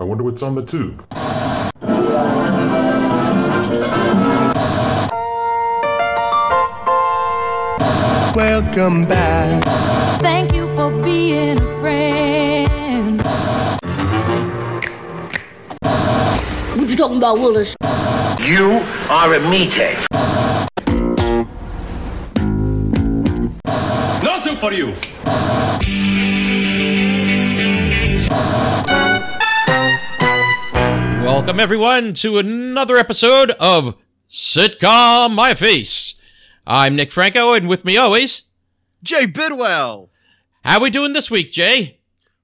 I wonder what's on the tube. Welcome back. Thank you for being a friend. What you talking about, Willis? You are a meathead. No soup for you. Welcome, everyone, to another episode of Sitcom My Face. I'm Nick Franco, and with me always, Jay Bidwell. how are we doing this week, Jay?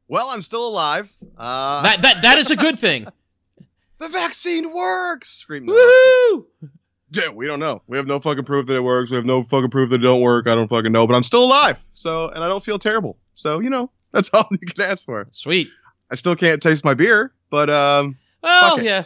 Well, I'm still alive. Uh, That that that is a good thing. the vaccine works. Woo! Yeah, we don't know. We have no fucking proof that it works. We have no fucking proof that it don't work. I don't fucking know, but I'm still alive. So, and I don't feel terrible. So, you know, that's all you can ask for. Sweet. I still can't taste my beer, but um, Well, yeah.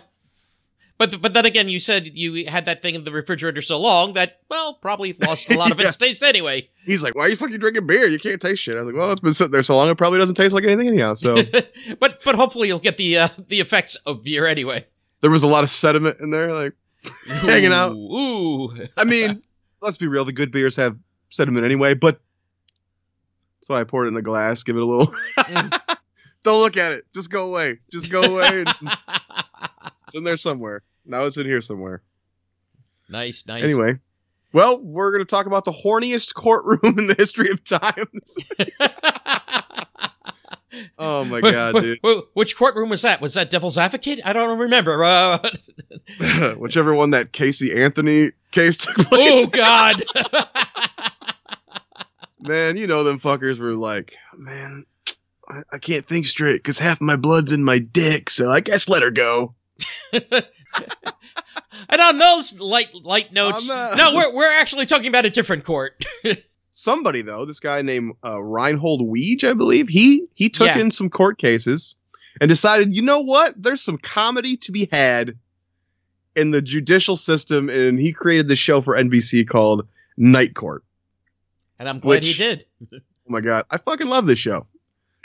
But but then again, you said you had that thing in the refrigerator so long that well, probably lost a lot of its taste anyway. he's like, "Why are you fucking drinking beer? You can't taste shit." I was like, "Well, it's been sitting there so long, it probably doesn't taste like anything anyhow." So but but hopefully you'll get the uh, the effects of beer anyway. there was a lot of sediment in there. Like, Hanging out. Ooh. ooh. I mean, let's be real. The good beers have sediment anyway, but that's why I poured it in a glass. Give it a little. Don't look at it. Just go away. Just go away. it's in there somewhere. Now it's in here somewhere. nice, nice. Anyway, well, we're going to talk about the horniest courtroom in the history of time. oh my god, dude! Which courtroom was that? Was that Devil's Advocate? I don't remember. Uh, Whichever one that Casey Anthony case took place. oh God! Man, you know them fuckers were like, man, I, I can't think straight because half my blood's in my dick, so I guess let her go. and on those light light notes, On the- no, we're we're actually talking about a different court. Somebody though, this guy named uh, Reinhold Weege, I believe, he he took Yeah. in some court cases and decided, you know what? There's some comedy to be had in the judicial system, and he created this show for NBC called Night Court. And I'm glad Which- he did. Oh my god, I fucking love this show.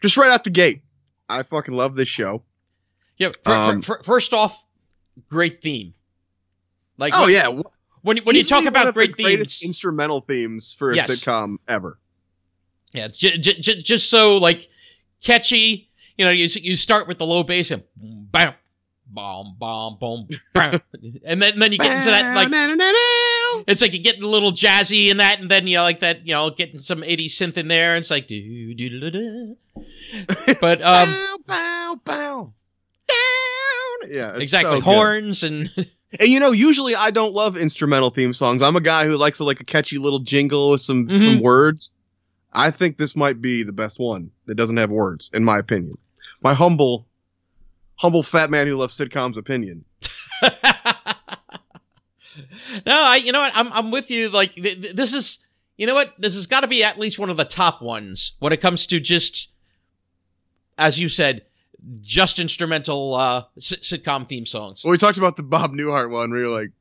Just right out the gate, I fucking love this show. Yeah. fir- Um, fir- first off, great theme. Like Oh when, yeah, when you- when you talk about of the great greatest themes, instrumental themes for a Yes. sitcom ever. yeah, it's j- j- j- just so like catchy. You know, you you start with the low bass and bam, bomb, bomb, boom, bam, and then then you get into that like it's like you get a little jazzy in that, and then you know, like that, you know, getting some 80 synth in there. And it's like, do do do do. But um, bow, bow, bow, down. Yeah, it's exactly so good. horns and And you know, usually I don't love instrumental theme songs. I'm a guy who likes like a catchy little jingle with some Mhm. some words. I think this might be the best one that doesn't have words, in my opinion. My humble, humble fat man who loves sitcoms opinion. no, I you know what I'm I'm with you. Like th- th- this is you know what this has got to be at least one of the top ones when it comes to just as you said, just instrumental uh, sit- sitcom theme songs. Well, we talked about the Bob Newhart one where you're like,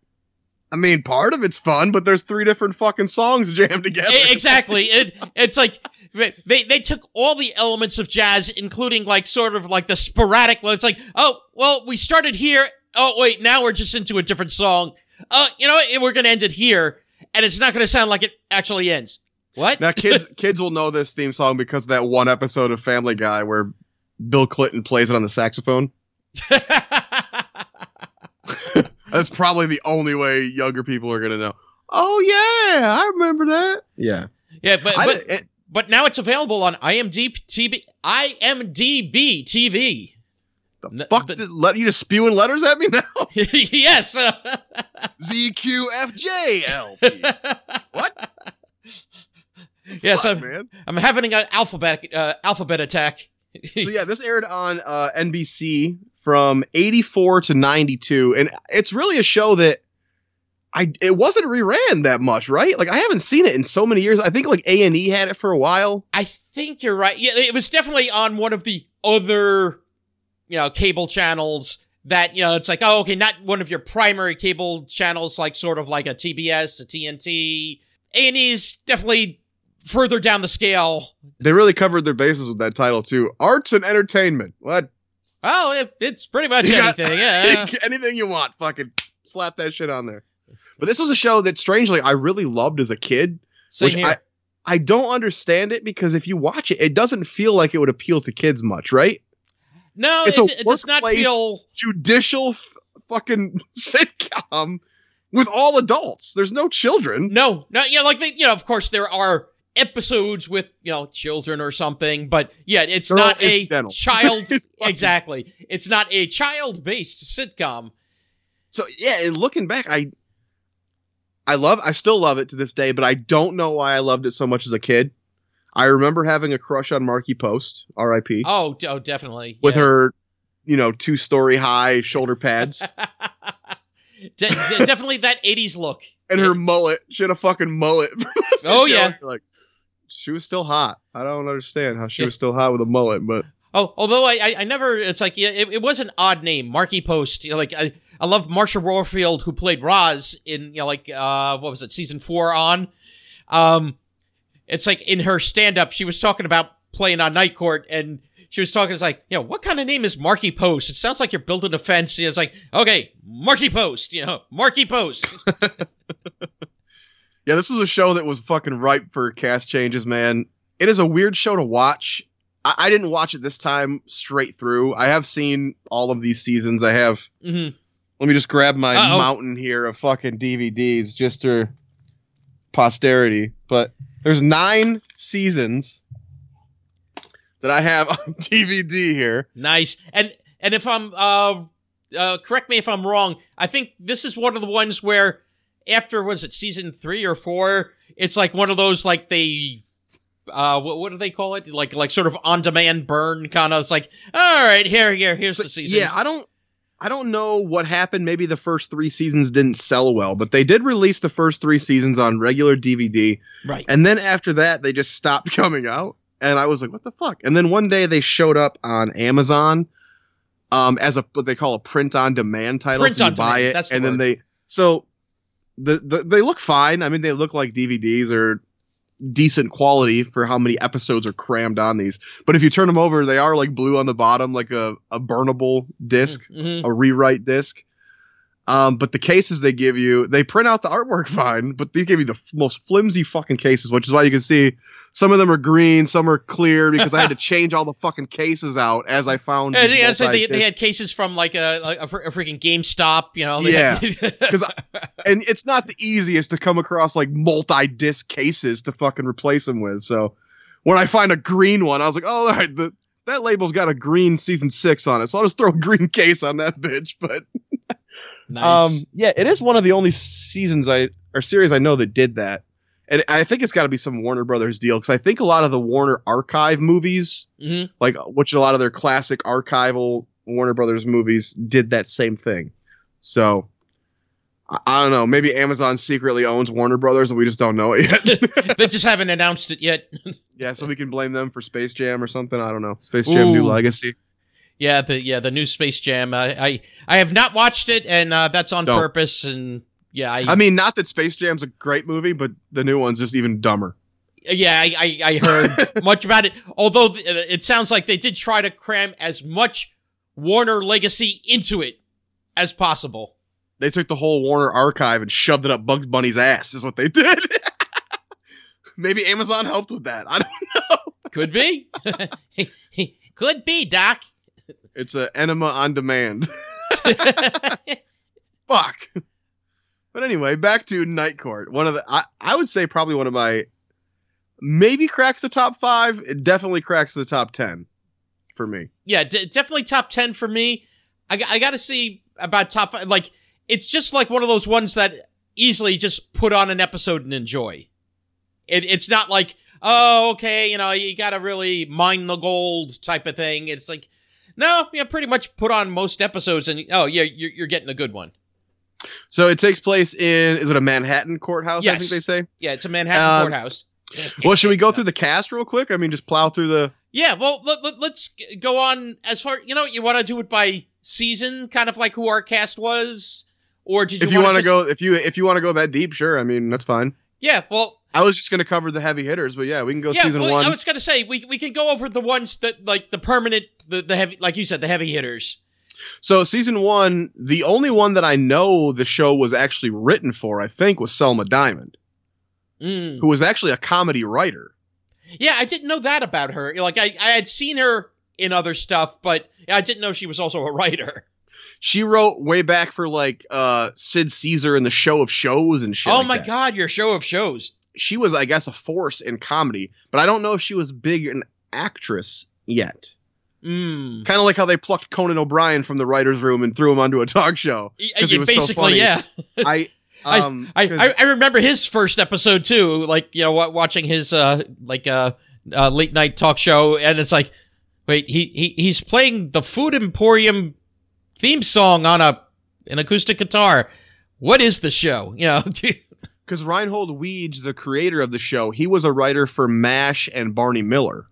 I mean, part of it's fun, but there's three different fucking songs jammed together. Exactly. It it's like they they took all the elements of jazz, including like sort of like the sporadic. Well, it's like oh well, we started here. Oh wait, now we're just into a different song. Uh, you know what? We're gonna end it here, and it's not gonna sound like it actually ends. What? Now, kids, kids will know this theme song because of that one episode of Family Guy where Bill Clinton plays it on the saxophone. That's probably the only way younger people are gonna know. Oh yeah, I remember that. Yeah, yeah, but I, but, it, but now it's available on IMDb TV. IMDb TV. The fuck the- did let you just spewing letters at me now? yes. Z Q F J L P. What? yes, Fuck, I'm, man. I'm having an alphabet uh, alphabet attack. So yeah, this aired on uh, NBC from '84 to '92, and it's really a show that I it wasn't reran that much, right? Like I haven't seen it in so many years. I think like A and E had it for a while. I think you're right. Yeah, it was definitely on one of the other, you know, cable channels that, you know, it's like, oh, okay, not one of your primary cable channels, like sort of like a TBS, a TNT. A&E's definitely further down the scale. They really covered their bases with that title too. Arts and entertainment. What? Oh, it, it's pretty much You got- anything. Yeah. Anything you want, fucking slap that shit on there. But this was a show that strangely I really loved as a kid, Same which here. I I don't understand it because if you watch it, it doesn't feel like it would appeal to kids much, right? No, it's it, a it does not feel. Judicial f- fucking sitcom with all adults. There's no children. No, no, yeah, like they, you know, of course there are episodes with you know children or something, but yeah, it's They're not a child. It's exactly, it's not a child-based sitcom. So yeah, and looking back, I I love I still love it to this day, but I don't know why I loved it so much as a kid. I remember having a crush on Markie Post, R.I.P. Oh, oh, definitely with yeah. her, you know, two story high shoulder pads De- de- definitely that '80s look. and her mullet. She had a fucking mullet. Oh, yeah. like she was still hot. I don't understand how she Yeah. was still hot with a mullet, but Oh, although I, I, I never, it's like yeah, it, it was an odd name, Markie Post. You know, like I, I love Marsha Warfield who played Roz in, you know, like uh, what was it, season four on. Um, it's like in her stand-up, she was talking about playing on Night Court, and she was talking. It's like, you know, what kind of name is Markie Post? It sounds like you're building a fence. And it's like, okay, Markie Post, you know, Markie Post. yeah, this was a show that was fucking ripe for cast changes, man. It is a weird show to watch. I, I didn't watch it this time straight through. I have seen all of these seasons. I have hmm Let me just grab my Uh-oh. mountain here of fucking DVDs just for posterity. But there's nine seasons that I have on DVD here. Nice. And and if I'm uh, uh correct me if I'm wrong, I think this is one of the ones where after was it season 3 or 4, it's like one of those like they uh what, what do they call it? Like like sort of on demand burn kind of it's like all right, here here here's So- the season. Yeah, I don't I don't know what happened. Maybe the first three seasons didn't sell well, but they did release the first three seasons on regular DVD. right. And then after that, they just stopped coming out. And I was like, what the fuck? And then one day they showed up on Amazon um, as a what they call a print on demand title. Print so you buy demand, it. that's the and then word. they so the, the they look fine. I mean, they look like DVDs or decent quality for how many episodes are crammed on these. But if you turn them over, they are like blue on the bottom, like a, a burnable disc Mhm. a rewrite disc. Um, but the cases they give you, they print out the artwork fine, but they give you the f- most flimsy fucking cases, which is why you can see some of them are green, some are clear, because I had to change all the fucking cases out as I found. Yeah, yeah, so they, they had cases from like a a, a freaking GameStop, you know. Yeah. because and it's not the easiest to come across like multi-disc cases to fucking replace them with. So when I find a green one, I was like, oh, all right, the, that label's got a green season six on it, so I'll just throw a green case on that bitch. But nice. Um, yeah, it is one of the only seasons I or series I know that did that, and I think it's got to be some Warner Brothers deal because I think a lot of the Warner Archive movies, Mhm. like which a lot of their classic archival Warner Brothers movies, did that same thing. So I, I don't know. Maybe Amazon secretly owns Warner Brothers and we just don't know it yet. they just haven't announced it yet. yeah, so we can blame them for Space Jam or something. I don't know. Space Jam New Legacy. Yeah, the yeah the new Space Jam. I I, I have not watched it, and uh, that's on Don't. purpose. And yeah, I, I mean, not that Space Jam's a great movie, but the new one's just even dumber. yeah I I, I heard much about it. Although it sounds like they did try to cram as much Warner legacy into it as possible. they took the whole Warner archive and shoved it up Bugs Bunny's ass. Is what they did. Maybe Amazon helped with that. I don't. Know. Could be. Could be, Doc. It's a enema on demand. Fuck. But anyway, back to Night Court. One of the I, I would say probably one of my maybe cracks the top five. It definitely cracks the top ten for me. yeah, d- definitely top 10 for me. I, I got to see about top five. Like, it's just like one of those ones that easily just put on an episode and enjoy. It, it's not like, oh, okay, you know, you got to really mine the gold type of thing. It's like, no, yeah, pretty much put on most episodes and, oh, yeah, you're, you're getting a good one. So it takes place in is it a Manhattan courthouse? I Yes. think they say. Yeah, it's a Manhattan Um, courthouse. Well, should we go through the cast real quick? I mean, just plow through the. Yeah, well, let, let, let's go on as far. You know, you want to do it by season, kind of like who our cast was, or did you? If you want to go, if you if you want to go that deep, sure. I mean, that's fine. Yeah, well, I was just gonna cover the heavy hitters, but yeah, we can go yeah, season well, one. I was gonna say we we can go over the ones that like the permanent, the the heavy, like you said, the heavy hitters. So season one, the only one that I know the show was actually written for, I think, was Selma Diamond, Mm. who was actually a comedy writer. Yeah, I didn't know that about her. Like I I had seen her in other stuff, but I didn't know she was also a writer. She wrote way back for like uh Sid Caesar and the Show of Shows and shit. oh like my that. god, your show of shows. She was, I guess, a force in comedy, but I don't know if she was big an actress yet. Mm. Kind of like how they plucked Conan O'Brien from the writers' room and threw him onto a talk show. Y- 'Cause he yeah, was so basically, funny. yeah. I, I- um, I, I I remember his first episode too, like you know, watching his uh like uh, uh late night talk show, and it's like, wait, he he he's playing the Food Emporium theme song on a an acoustic guitar. What is the show? You know, because Reinhold Weege, the creator of the show, he was a writer for MASH and Barney Miller.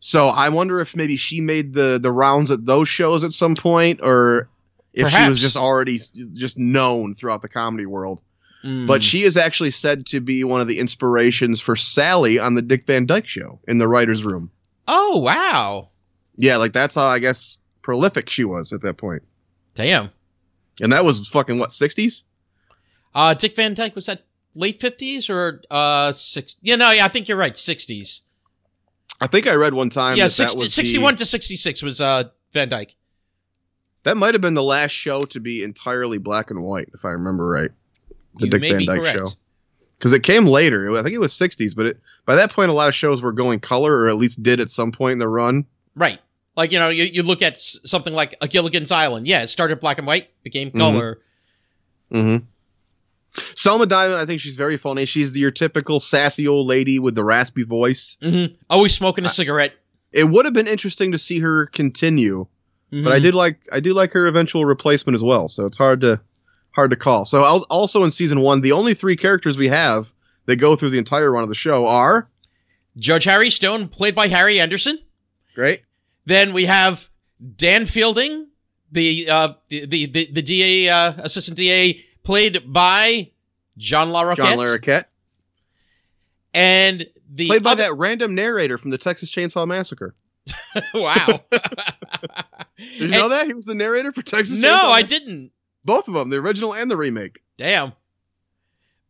So I wonder if maybe she made the the rounds at those shows at some point, or if she was just already just known throughout the comedy world. Mm. But she is actually said to be one of the inspirations for Sally on the Dick Van Dyke Show in the writers' room. oh wow, Yeah, like that's how I guess prolific she was at that point. damn. And that was fucking what sixties? Uh, Dick Van Dyke was that late fifties or uh six? You know, yeah, I think you're right, sixties. I think I read one time. Yeah, that 60, that was 61 The, to sixty six was uh Van Dyke. that might have been the last show to be entirely black and white, if I remember right. The You Dick Van Dyke correct. show. Because it came later. I think it was sixties, but it by that point a lot of shows were going color, or at least did at some point in the run. Right. Like, you know, you, you look at something like a Gilligan's Island. Yeah, it started black and white, became Mhm. color. Mm-hmm. Selma Diamond, I think she's very funny. She's your typical sassy old lady with the raspy voice. hmm Always smoking a cigarette. It would have been interesting to see her continue, but I Mhm. did like I do like her eventual replacement as well. So it's hard to hard to call. So also in season one, the only three characters we have that go through the entire run of the show are Judge Harry Stone, played by Harry Anderson. great. Then we have Dan Fielding, the uh, the, the, the, the DA, uh, assistant DA, played by John Larroquette. John Larroquette, And the played by other- that random narrator from the Texas Chainsaw Massacre. wow. Did you know that he was the narrator for Texas? No, Chainsaw I didn't. Both of them, the original and the remake. Damn.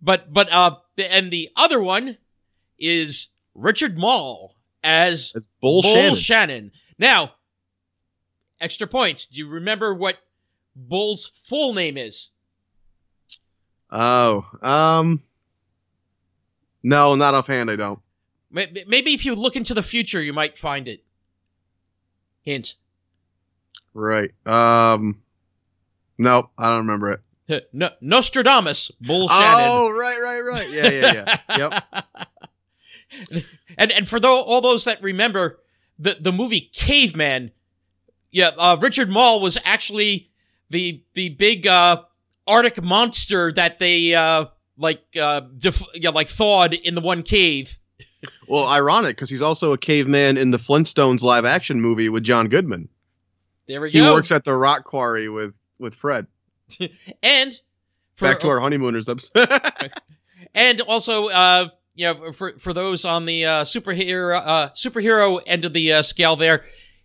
But but uh and the other one is Richard Moll as Bull, Bull Shannon. Shannon. Now, extra points. Do you remember what Bull's full name is? Oh, um, no, not offhand. I don't. Maybe if you look into the future, you might find it. Hint. Right. Um, Nope, I don't remember it. No, Nostradamus, Bull. Oh, right, right, right. Yeah, yeah, yeah. yep. and and for tho- all those that remember the the movie Caveman, yeah, uh, Richard Moll was actually the the big uh, Arctic monster that they uh, like uh, def- yeah, like thawed in the one cave. Well, ironic because he's also a caveman in the Flintstones live action movie with John Goodman. There we He go. works at the rock quarry with with Fred. and for, Back to our honeymooners episode. and also uh you know for for those on the uh superhero uh superhero end of the uh, scale there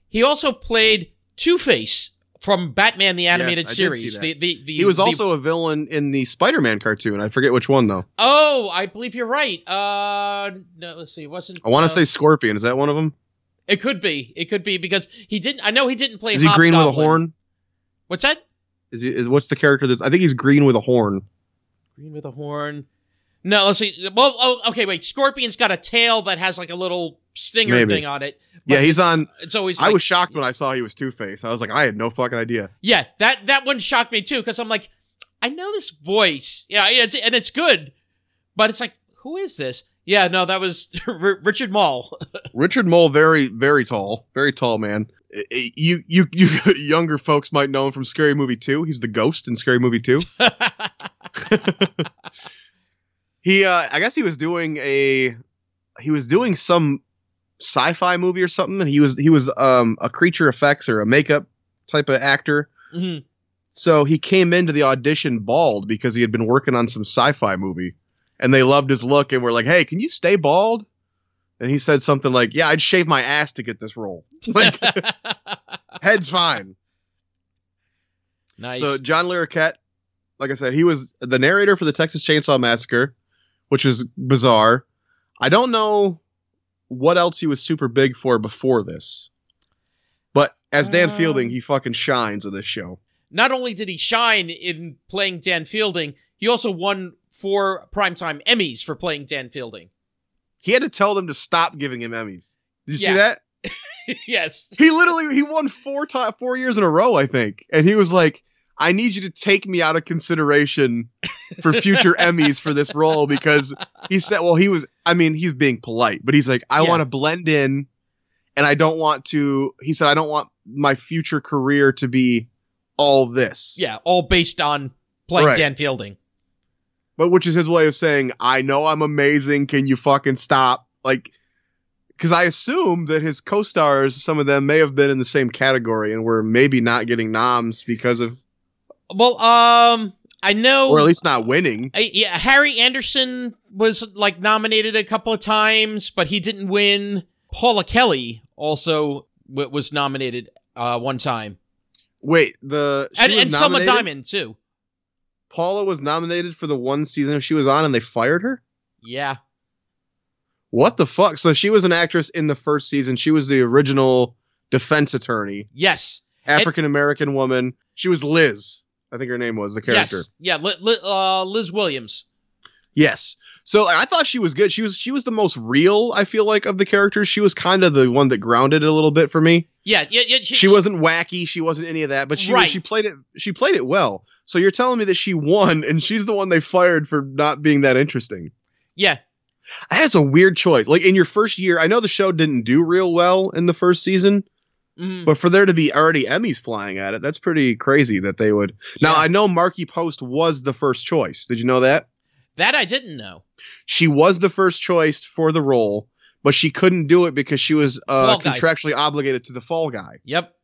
he also played two-face from batman the animated I did see series that. the, the the he was the- also a villain in the Spider-Man cartoon. I forget which one though. oh i believe you're right uh no let's see wasn't I want uh, to say Scorpion. Is that one of them? it could be it could be because he didn't i know he didn't play Is he green with a horn? what's that Is he? Is what's the character that's? I think he's green with a horn. green with a horn no let's see well oh okay wait scorpion's got a tail that has like a little stinger Maybe. thing on it Yeah, he's on. it's always I was shocked when I saw he was Two Face. I was like, I had no fucking idea. Yeah, that that one shocked me too because I'm like, I know this voice. Yeah, it's, and it's good, but it's like, who is this? Yeah, no, that was R- Richard Moll. Richard Moll, very very tall, very tall man. You you you younger folks might know him from Scary Movie Two. He's the ghost in Scary Movie Two. He, uh, I guess he was doing a, he was doing some sci-fi movie or something, and he was he was um a creature effects or a makeup type of actor. Mhm. So he came into the audition bald because he had been working on some sci-fi movie, and they loved his look and were like, "Hey, can you stay bald?" And he said something like, "Yeah, I'd shave my ass to get this role. Like, head's fine." nice. So John Larroquette, like I said, he was the narrator for the Texas Chainsaw Massacre, which is bizarre. I don't know what else he was super big for before this, but as Dan Um, Fielding, he fucking shines in this show. Not only did he shine in playing Dan Fielding, he also won four primetime Emmys for playing Dan Fielding. He had to tell them to stop giving him Emmys. Did you Yeah. see that? yes. He literally he won four time four years in a row, I think, and he was like, "I need you to take me out of consideration for future Emmys for this role because he said, well, he was, I mean, he's being polite, but he's like, I Yeah. want to blend in, and I don't want to. He said, I don't want my future career to be all this. Yeah, all based on playing Right. Dan Fielding. but which is his way of saying, I know I'm amazing. Can you fucking stop? Like. Because I assume that his co-stars, some of them may have been in the same category and were maybe not getting noms because of Well, um, I know, or at least not winning. I- yeah, Harry Anderson was like nominated a couple of times, but he didn't win. Paula Kelly also w- was nominated uh, one time, Wait, the she and, and Selma? Diamond too. Paula was nominated for the one season she was on, and they fired her. Yeah, What the fuck? So she was an actress in the first season. She was the original defense attorney, yes, African American woman. She was Liz. I think her name was the character. yes, yeah. Li- Li- uh, Liz Williams. Yes. So I thought she was good. She was she was the most real. I feel like of the characters, she was kind of the one that grounded it a little bit for me. Yeah, yeah, yeah. She, wasn't wacky. She wasn't any of that. But she Right. she played it. She played it well. So you're telling me that she won, and she's the one they fired for not being that interesting. Yeah, That's a weird choice. Like in your first year, I know the show didn't do real well in the first season, mhm. but for there to be already Emmys flying at it, that's pretty crazy that they would. Now Yeah. I know Markie Post was the first choice. Did you know that? that I didn't know. She was the first choice for the role, but she couldn't do it because she was uh, contractually obligated to the Fall Guy. Yep.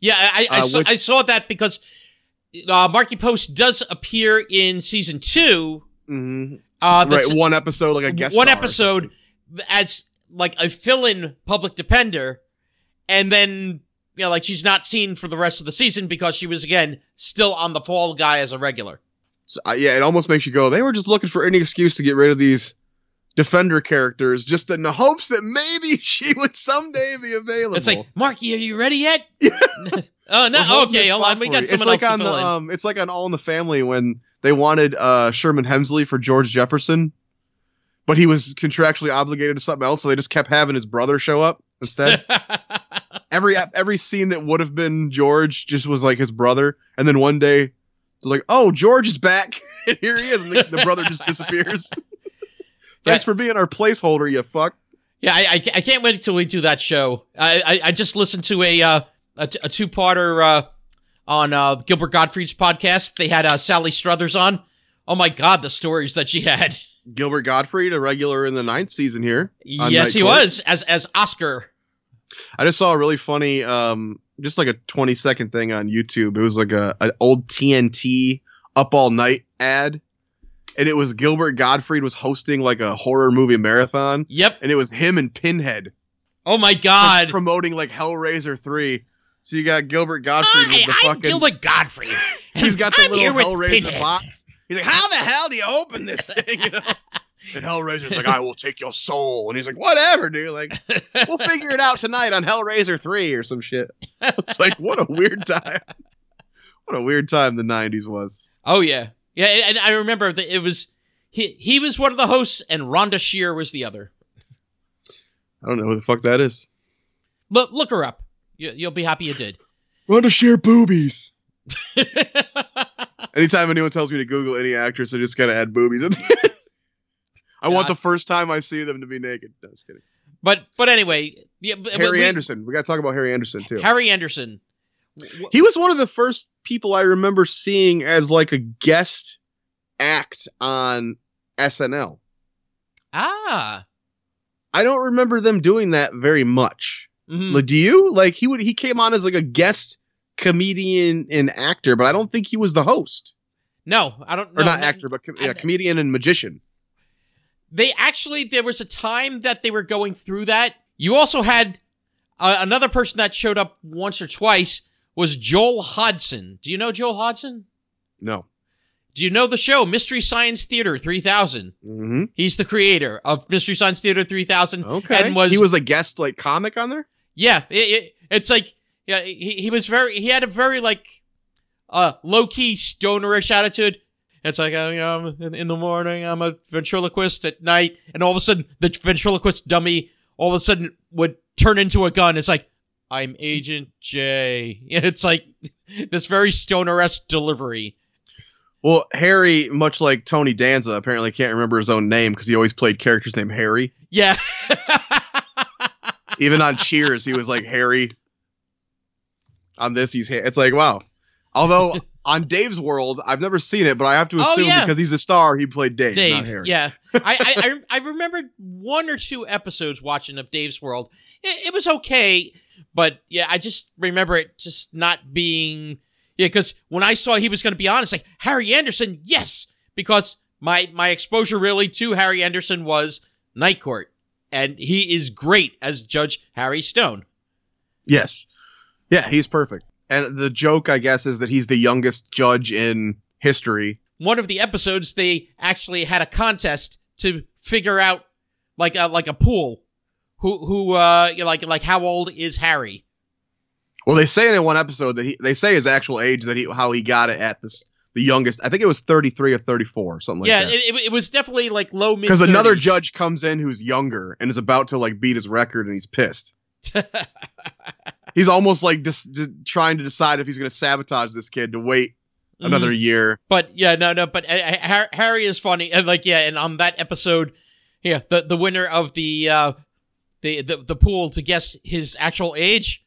Yeah, I, I, I Uh, saw, which- I saw that because uh, Markie Post does appear in season two. hmm Uh, right, one episode like a guest. one episode as like a fill-in public defender, and then you know, like she's not seen for the rest of the season because she was again still on the Fall Guy as a regular. So, uh, yeah, it almost makes you go. They were just looking for any excuse to get rid of these defender characters, just in the hopes that maybe she would someday be available. It's like Markie, are you ready yet? oh no, okay, hold on, we got someone it's like on the, um, it's like on All in the Family when they wanted uh, Sherman Hemsley for George Jefferson, but he was contractually obligated to something else, so they just kept having his brother show up instead. Every every scene that would have been George just was like his brother, and then one day like, "Oh, George is back, and here he is," and the, the brother just disappears. Thanks Yeah. for being our placeholder, you fuck. Yeah, I, I, I can't wait until we do that show. I I, I just listened to a uh, a, t- a two parter uh, on uh, Gilbert Gottfried's podcast. They had uh, Sally Struthers on. Oh my God, the stories that she had. Gilbert Gottfried, a regular in the ninth season here. yes, he was as as Oscar. I just saw a really funny, um, just like a 20 second thing on YouTube. It was like a an old TNT up all night ad, and it was Gilbert Gottfried was hosting like a horror movie marathon, Yep. and it was him and Pinhead Oh my God. promoting like Hellraiser three. So you got Gilbert Gottfried with the I'm fucking. Gilbert Godfrey. he's got the I'm little Hellraiser box. He's like, "How the hell do you open this thing?" You know? And Hellraiser's like, "I will take your soul," and he's like, "Whatever, dude. Like, we'll figure it out tonight on Hellraiser 3 or some shit. It's like, what a weird time. What a weird time the 90s was. Oh yeah, yeah, and I remember that it was he. He was one of the hosts, and Rhonda Shear was the other. I don't know who the fuck that is. Look, look her up. You, you'll be happy you did. To share boobies. Anytime anyone tells me to Google any actress, I just gotta add boobies. at the end. I want the first time I see them to be naked. No, just kidding. but but anyway, yeah, but- Harry we- Anderson. We gotta talk about Harry Anderson too. Harry Anderson. He was one of the first people I remember seeing as like a guest act on SNL. Ah. I don't remember them doing that very much. mhm. Like, do you? Like he would he came on as like a guest comedian and actor, but I don't think he was the host. No, I don't. Or no, not no. actor, but com- yeah, I- comedian and magician. They actually there was a time that they were going through that. You also had uh, another person that showed up once or twice was Joel Hodgson. Do you know Joel Hodgson? No. Do you know the show Mystery Science Theater 3000? Mm-hmm. He's the creator of Mystery Science Theater 3000. Okay. And was he was a guest like comic on there? Yeah, it, it, it's like yeah, he, he was very he had a very like uh low key stonerish attitude. It's like uh, you know, in, in the morning I'm a ventriloquist at night, and all of a sudden the ventriloquist dummy all of a sudden would turn into a gun. It's like I'm Agent J. It's like this very stoner-esque delivery. Well, Harry, much like Tony Danza, apparently can't remember his own name because he always played characters named Harry. Yeah. Even on Cheers, he was like Harry. On this, he's Ha- it's like wow. Although on Dave's World, I've never seen it, but I have to Oh, assume yeah. because he's the star, he played Dave, not Dave. Harry. Yeah, I, I I I remembered one or two episodes watching of Dave's World. It, it was okay, but yeah, I just remember it just not being yeah. Because when I saw he was going to be on, it's like Harry Anderson, yes, because my my exposure really to Harry Anderson was Night Court, and he is great as Judge Harry Stone. Yes. Yeah, he's perfect. And the joke, I guess, is that he's the youngest judge in history. One of the episodes, they actually had a contest to figure out like a, like a pool. Who who uh like like how old is Harry? Well, they say in one episode that he they say his actual age that he how he got it at this the youngest. I think it was 33 or 34, something like that. Yeah, it, it was definitely like low mid. Because another judge comes in who's younger and is about to like beat his record and he's pissed. He's almost like just, just trying to decide if he's going to sabotage this kid to wait another Mhm. year. But yeah, no, no. But uh, Harry is funny, and like yeah, and on that episode, yeah, the the winner of the uh the the, the pool to guess his actual age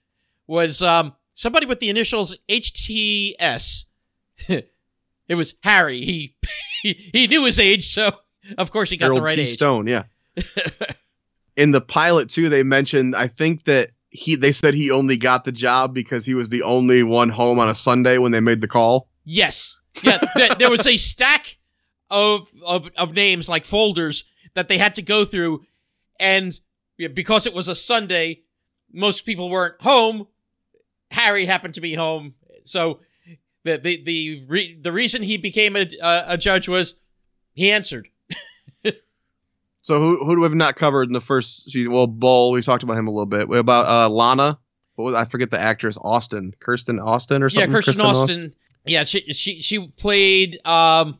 was um somebody with the initials HTS. it was Harry. He, he he knew his age, so of course he got Harold the right T. age. Stone, yeah. in the pilot too, they mentioned I think that he they said he only got the job because he was the only one home on a Sunday when they made the call. Yes. Yeah. th- there was a stack of, of of names like folders that they had to go through, and because it was a Sunday, most people weren't home. Harry happened to be home, so the the the re- the reason he became a a, a judge was he answered. So who who do we have not covered in the first season? Well, Bull, we talked about him a little bit. What about uh, Lana? What was, I forget the actress Austin, Kirsten Austin or something. Yeah, Kirsten Austin. Yeah, she she she played um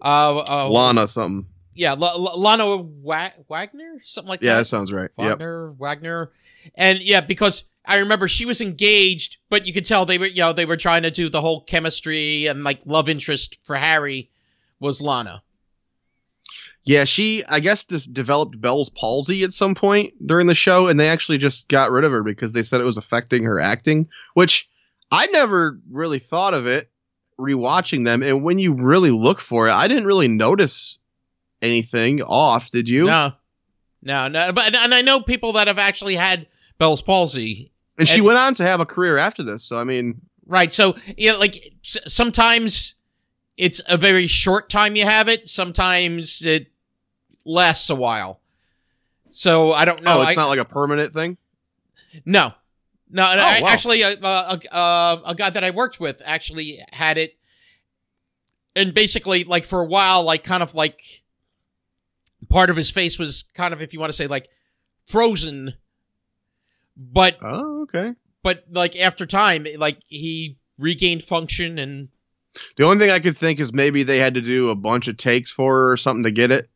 uh, uh Lana something. Yeah, L- L- Lana Wa- Wagner, something like Yeah, that. Yeah, that sounds right. Yep. Wagner, Wagner, and yeah, because I remember she was engaged, but you could tell they were, you know, they were trying to do the whole chemistry and like love interest for Harry was Lana. Yeah, she I guess just developed Bell's palsy at some point during the show, and they actually just got rid of her because they said it was affecting her acting, which I never really thought of it rewatching them. And when you really look for it, I didn't really notice anything off. Did you? No, no, no. But and I know people that have actually had Bell's palsy. and she went on to have a career after this. So I mean, Right. So you know, like s- sometimes it's a very short time you have it. Sometimes it lasts a while. So I don't know. oh, it's I, not like a permanent thing. No, no. Oh, I, wow. Actually, a, a, a, a guy that I worked with actually had it, and basically, like for a while, like kind of like part of his face was kind of, if you want to say, like frozen. But Oh, okay. but like after time, like he regained function and The only thing I could think is maybe they had to do a bunch of takes for her or something to get it,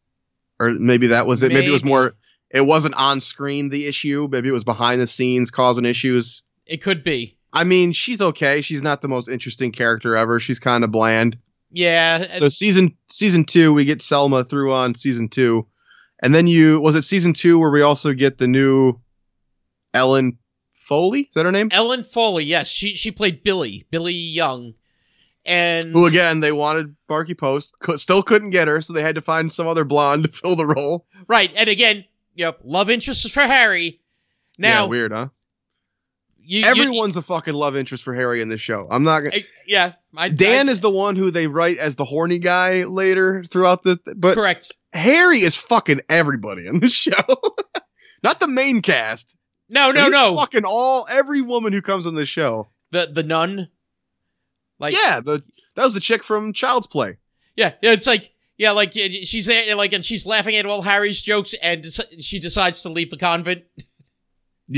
or maybe that was it. Maybe, it was more. It wasn't on screen the issue. Maybe it was behind the scenes causing issues. it could be. I mean, she's okay. She's not the most interesting character ever. She's kind of bland. Yeah. So season season two, we get Selma through on season two, and then you was it season two where we also get the new Ellen Foley? Is that her name? Ellen Foley, yes, she she played Billie, Billie Young, and Who again? They wanted Barky Post, cou- still couldn't get her, so they had to find some other blonde to fill the role. right, and again, yep, love interest for Harry. yeah, Now, weird, huh? you, you- Everyone's a fucking love interest for Harry in this show. I'm not gonna. I- yeah, I, Dan I- is the one who they write as the horny guy later throughout the. But correct. Harry is fucking everybody in this show. Not the main cast. No, no, no. Fucking all every woman who comes on this show. The the nun. Like yeah, the that was the chick from Child's Play. yeah, yeah. It's like yeah, like she's there, like, and she's laughing at all Harry's jokes, and she decides to leave the convent. Do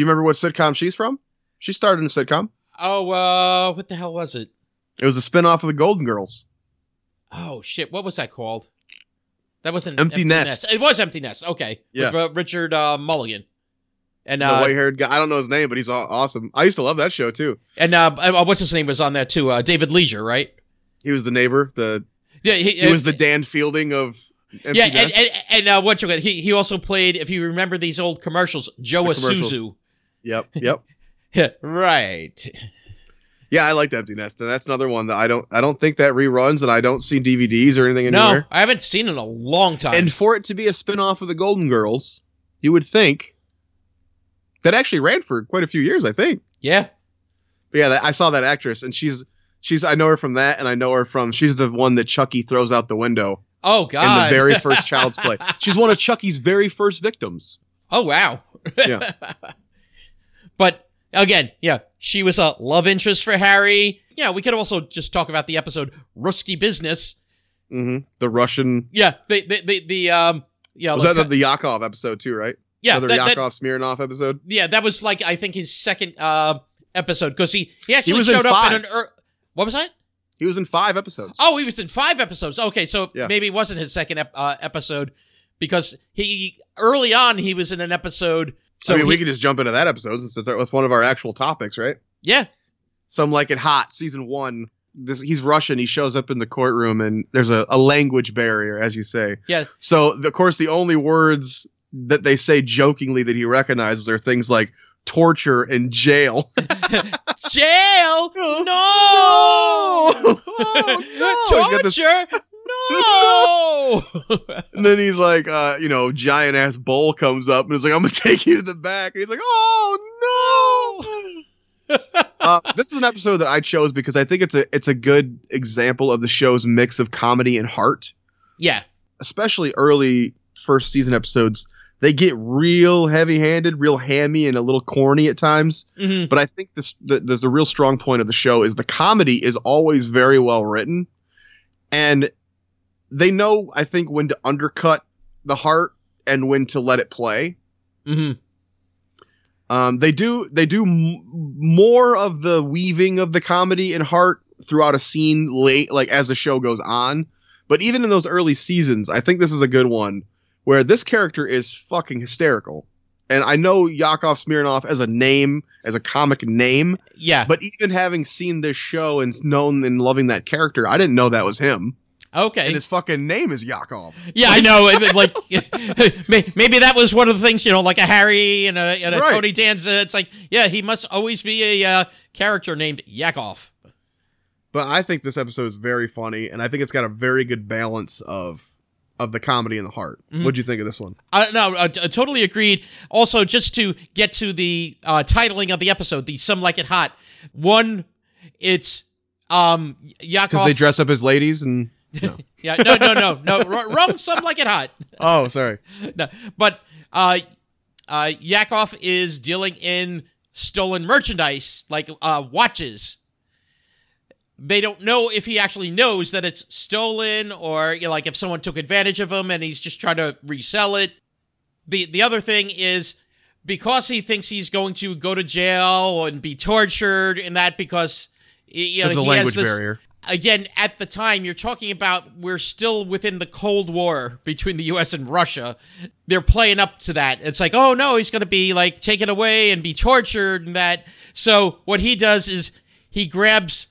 you remember what sitcom she's from? She started in a sitcom. Oh, uh, what the hell was it? It was a spin-off of the Golden Girls. Oh shit, what was that called? That wasn't Empty Nest. It was Empty Nest. Okay, Yeah. with uh, Richard uh, Mulligan, and the uh, white-haired guy. I don't know his name, but he's awesome. I used to love that show too. and uh, uh, what's his name was on there too? Uh, David Leisure, right? He was the neighbor. The Yeah, he, he was the Dan Fielding of Empty yeah, and Nest. and, and uh, what you he he also played. If you remember these old commercials, Joe The commercials. Yep, yep. Right. Yeah, I liked Empty Nest, and that's another one that I don't. I don't think that reruns, and I don't see DVDs or anything No. I haven't seen it in a long time. And for it to be a spin-off of the Golden Girls, you would think that actually ran for quite a few years. I think. yeah, But yeah, I saw that actress, and she's she's. I know her from that, and I know her from. She's the one that Chucky throws out the window oh God! in the very first Child's Play. She's one of Chucky's very first victims. oh wow. Yeah. but again, yeah, she was a love interest for Harry. Yeah, we could also just talk about the episode "Rusky Business." hmm The Russian Yeah, the the the, the um. Yeah, was like, that the Yakov episode too, right? Yeah, Another that- that- Yakov Smirnoff episode. yeah, that was like I think his second uh episode because he he actually was in showed up five. in an. Er- what was that? He was in five episodes. Oh, he was in five episodes. Okay, so Yeah. maybe it wasn't his second ep- uh, episode because he early on he was in an episode. So I mean, we can just jump into that episode since that's that's one of our actual topics, right? yeah, Some like it hot, season one. This he's Russian. He shows up in the courtroom, and there's a, a language barrier, as you say. Yeah. So of course, the only words that they say jokingly that he recognizes are things like torture and jail. jail. No, Oh, no. Got this- torture. No. And then he's like, uh, you know, giant ass bull comes up and is like, I'm gonna take you to the back. And he's like, oh no. uh, this is an episode that I chose because I think it's a it's a good example of the show's mix of comedy and heart. yeah, Especially early first season episodes, they get real heavy handed, real hammy, and a little corny at times. hmm But I think this the, there's a real strong point of the show is the comedy is always very well written, and they know I think when to undercut the heart and when to let it play. hmm Um, they do they do m- more of the weaving of the comedy and heart throughout a scene late, like as the show goes on. But even in those early seasons, I think this is a good one where this character is fucking hysterical. And I know Yakov Smirnoff as a name, as a comic name, yeah. but even having seen this show and known and loving that character, I didn't know that was him. Okay. And his fucking name is Yakov. Yeah, I know. Like, maybe that was one of the things, you know, like a Harry and a, and a Right. Tony Danza. It's like, yeah, he must always be a uh, character named Yakov. But I think this episode is very funny, and I think it's got a very good balance of of the comedy and the heart. Mhm. What'd you think of this one? I no, I, I totally agreed. Also, just to get to the uh, titling of the episode, the "Some Like It Hot." One, it's um Yakov. Because they dress up as ladies and. No. yeah, no, no, no, no, wr- wrong. Some like it hot. Oh, sorry. No, but uh, uh, Yakov is dealing in stolen merchandise, like uh, watches. They don't know if he actually knows that it's stolen, or you know, like if someone took advantage of him and he's just trying to resell it. the The other thing is because he thinks he's going to go to jail and be tortured, and that because you know the he language this, barrier. again, at the time, you're talking about we're still within the Cold War between the U.S. and Russia. They're playing up to that. It's like, oh no, he's going to be like taken away and be tortured and that. So what he does is he grabs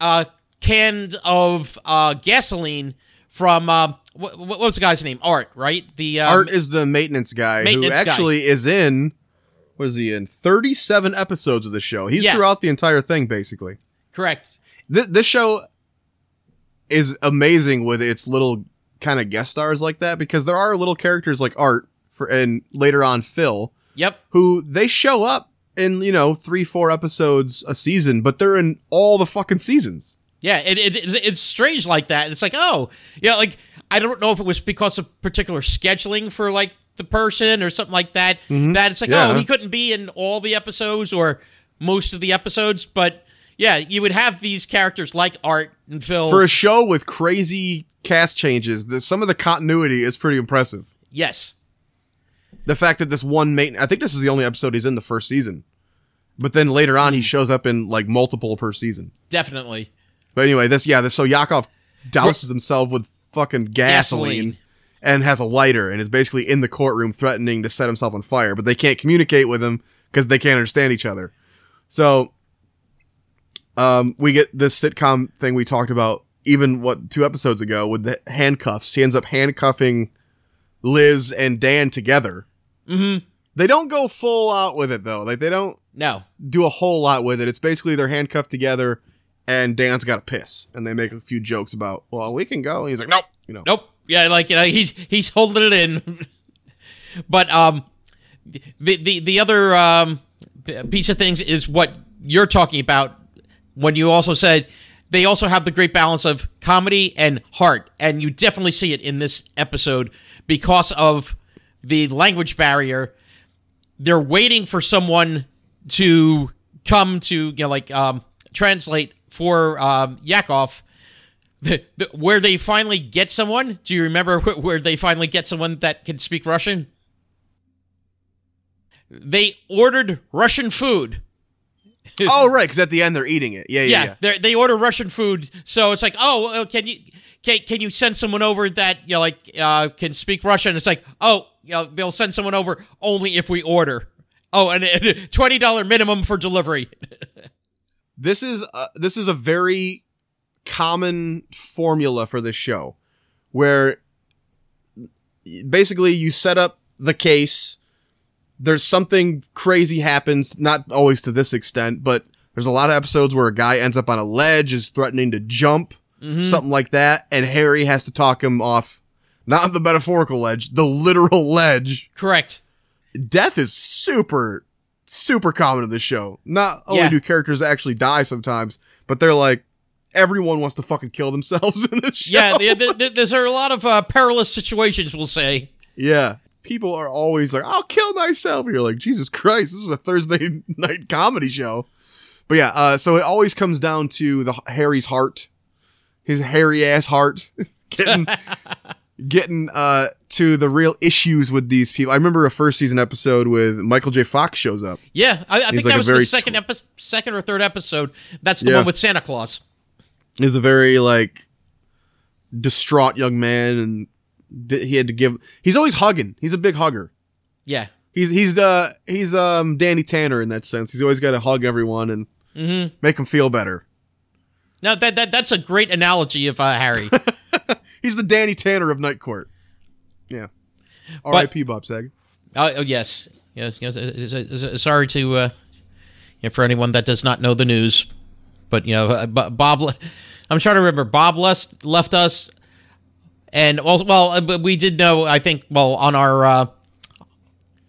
uh, cans of uh, gasoline from uh, what, what was the guy's name? Art, right? The um, Art is the maintenance guy maintenance who guy. actually is in. What is he in? Thirty-seven episodes of the show. He's Yeah. throughout the entire thing, basically. correct. Th- this show is amazing with its little kind of guest stars like that because there are little characters like Art for and later on Phil Yep. who they show up in you know three four episodes a season, but they're in all the fucking seasons. Yeah, it, it, it's, it's strange like that. It's like, oh, yeah, like I don't know if it was because of particular scheduling for like the person or something like that. Mm-hmm. That it's like, Yeah. oh, he couldn't be in all the episodes or most of the episodes, but yeah, you would have these characters like Art and Phil. For a show with crazy cast changes, the, some of the continuity is pretty impressive. yes, The fact that this one main, I think this is the only episode he's in the first season, but then later on he shows up in like multiple per season. definitely. But anyway, this yeah, this, so Yakov douses himself with fucking gasoline, Gasoline. and has a lighter and is basically in the courtroom threatening to set himself on fire, but they can't communicate with him because they can't understand each other. So um we get this sitcom thing we talked about even what two episodes ago with the handcuffs. He ends up handcuffing Liz and Dan together. Mm-hmm. They don't go full out with it though. Like they don't No. do a whole lot with it. It's basically they're handcuffed together and Dan's got to piss and they make a few jokes about, "Well, we can go." And he's like, "Nope." You know. Nope. Yeah, like you know, he's he's holding it in. but um, the the the other um piece of things is what you're talking about when you also said they also have the great balance of comedy and heart, and you definitely see it in this episode because of the language barrier. They're waiting for someone to come to you know like um translate for um Yakov the, the, where they finally get someone. Do you remember wh- where they finally get someone that can speak Russian? They ordered Russian food. Oh, right, cuz at the end they're eating it. Yeah, yeah, Yeah, they order Russian food, so it's like, oh, can you can, can you send someone over that you know like uh, can speak Russian? It's like, oh, you know, they'll send someone over only if we order. Oh, and twenty dollar minimum for delivery. This is uh, this is a very common formula for this show where basically you set up the case there's something crazy happens not always to this extent but there's a lot of episodes where a guy ends up on a ledge is threatening to jump something like that and harry has to talk him off not the metaphorical ledge the literal ledge Correct. death is super super common in this show not only Yeah. do characters actually die sometimes but they're like everyone wants to fucking kill themselves in this show Yeah, the, the, the, there's a lot of uh, perilous situations. We'll say. yeah people are always like i'll kill myself and you're like jesus christ this is a thursday night comedy show but yeah uh, so it always comes down to the harry's heart his hairy ass heart getting getting uh to the real issues with these people i remember a first season episode with michael j fox shows up Yeah, I, I think like that was the second epi- second or third episode. That's the Yeah. one with Santa Claus. is a very like distraught young man and th- he had to give he's always hugging he's a big hugger Yeah, he's he's uh he's um danny tanner in that sense he's always got to hug everyone and Mm-hmm. make them feel better now that, that that's a great analogy of uh, Harry. he's the danny tanner of night court yeah r.i.p Bob Saget oh, oh, yes, yes, yes. uh, Sorry to uh, for anyone that does not know the news, but you know, uh, Bob. I'm trying to remember. Bob left left us, and also, well, uh, but we did know. I think, well, on our. Uh,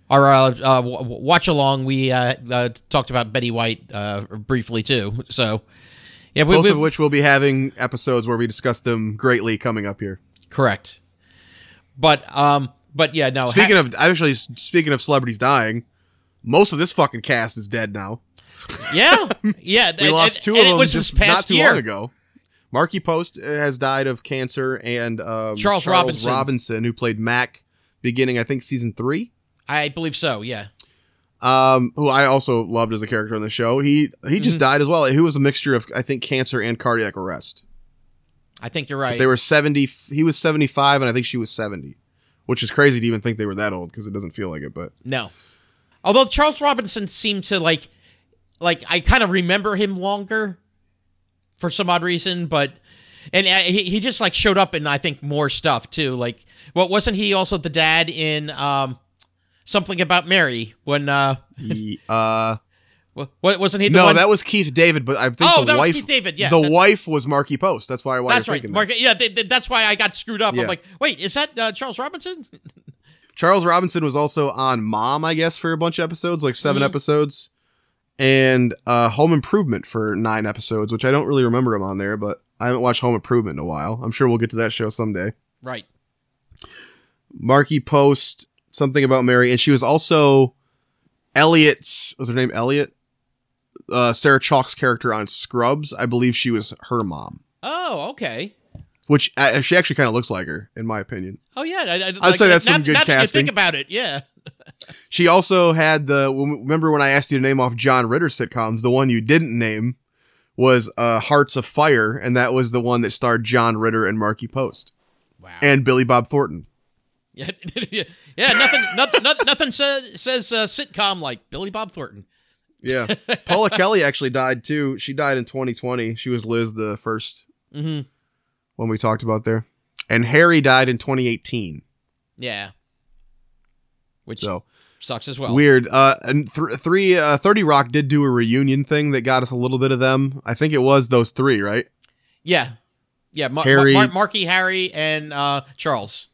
our uh, uh, watch along, we uh, uh, talked about Betty White uh, briefly too. So, yeah, we, both we, of which we'll be having episodes where we discuss them greatly coming up here correct. But um, but yeah, no. speaking ha- of actually speaking of celebrities dying most of this fucking cast is dead now yeah, yeah, We and- lost two and of them It was just not too year. long ago. Markie Post uh, has died of cancer, and um, Charles Robinson. Robinson, who played Mac, beginning I think season three. I believe so. Yeah. Um, who I also loved as a character on the show. He he just Mm-hmm. died as well. He was a mixture of I think cancer and cardiac arrest. I think you're right. They were seventy. He was seventy five, and I think she was seventy, which is crazy to even think they were that old because it doesn't feel like it. But no. Although Charles Robinson seemed to like, like I kind of remember him longer, for some odd reason, but. And uh, he, he just like showed up in I think more stuff too. Like, what wasn't he also the dad in um, something about Mary when uh, uh, what wasn't he the no, one? that was Keith David. But I think Oh, the that was wife, Keith David, yeah, the wife was Markie Post. That's why. why that's right, thinking that. Yeah, th- th- that's why I got screwed up. Yeah. I'm like, wait, is that uh, Charles Robinson? Charles Robinson was also on Mom, I guess, for a bunch of episodes, like 7 Mhm. episodes, and uh, Home Improvement for nine episodes, which I don't really remember him on there, but I haven't watched Home Improvement in a while. I'm sure we'll get to that show someday. Right. Markie Post something about Mary, and she was also Elliot's. Was her name Elliot? Uh, Sarah Chalke's character on Scrubs. I believe she was her mom, Oh, okay. which uh, she actually kind of looks like her, in my opinion. Oh yeah, I, I, I'd say that's now, some good you casting. think about it, yeah. She also had the. Remember when I asked you to name off John Ritter sitcoms? The one you didn't name was uh, Hearts Afire, and that was the one that starred John Ritter and Markie Post Wow. and Billy Bob Thornton. yeah, yeah. Nothing, nothing, nothing, says says uh, sitcom like Billy Bob Thornton. Yeah. Paula Kelly actually died too. She died in 2020. She was Liz the first Mm-hmm. one we talked about there. And Harry died in 2018. Yeah. Which So sucks as well. weird. Uh, and th- three, uh, 30 Rock did do a reunion thing that got us a little bit of them. I think it was those three, right? Yeah. Yeah. Mar- Harry- Mar- Markie, Harry, and uh, Charles.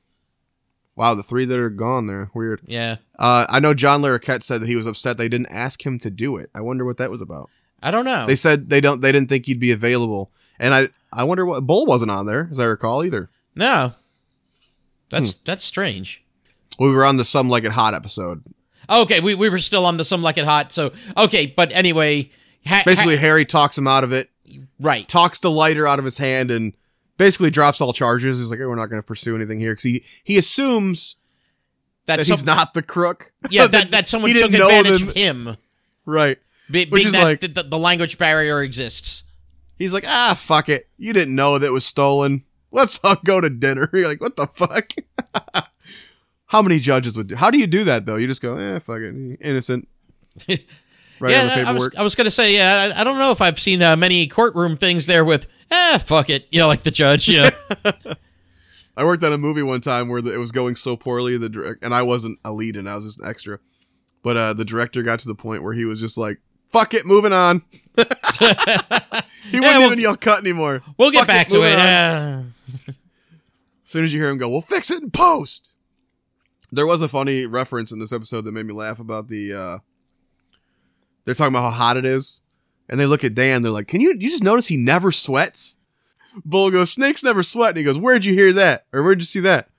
Wow, the three that are gone there. Weird. Yeah. Uh, I know John Larroquette said that he was upset they didn't ask him to do it. I wonder what that was about. I don't know. They said they don't, they didn't think he'd be available. And I, I wonder what Bull wasn't on there, as I recall either. no. That's Hmm. that's strange. We were on the Some Like It Hot episode. Okay, we, we were still on the some like it hot. So okay, but anyway, ha- Basically, ha- Harry talks him out of it. right. talks the lighter out of his hand and basically drops all charges. He's like, hey, we're not going to pursue anything here because he, he assumes That, that some- he's not the crook. Yeah, that, that someone he took didn't know advantage of him. Right. Be, Which is that like- the, the, language barrier exists. He's like, ah, fuck it. You didn't know that was stolen. Let's all go to dinner. You're like, what the fuck? How many judges would do? How do you do that though? You just go, eh, fuck it, innocent. Right yeah, on the I- was, paperwork. I was gonna say, yeah, I, I don't know if I've seen uh, many courtroom things there with, eh, fuck it, you know, like the judge, you know. I worked on a movie one time where it was going so poorly, the direct, and I wasn't a lead, and I was just an extra. But uh, the director got to the point where he was just like, "Fuck it, moving on." he wouldn't well- even yell cut anymore. we'll get Fuck back to it. on. Uh, As soon as you hear him go, "We'll fix it in post." There was a funny reference in this episode that made me laugh about the. uh They're talking about how hot it is, and they look at Dan. They're like, "Can you you just notice he never sweats?" Bull goes, "Snakes never sweat." And he goes, "Where'd you hear that? Or where'd you see that?"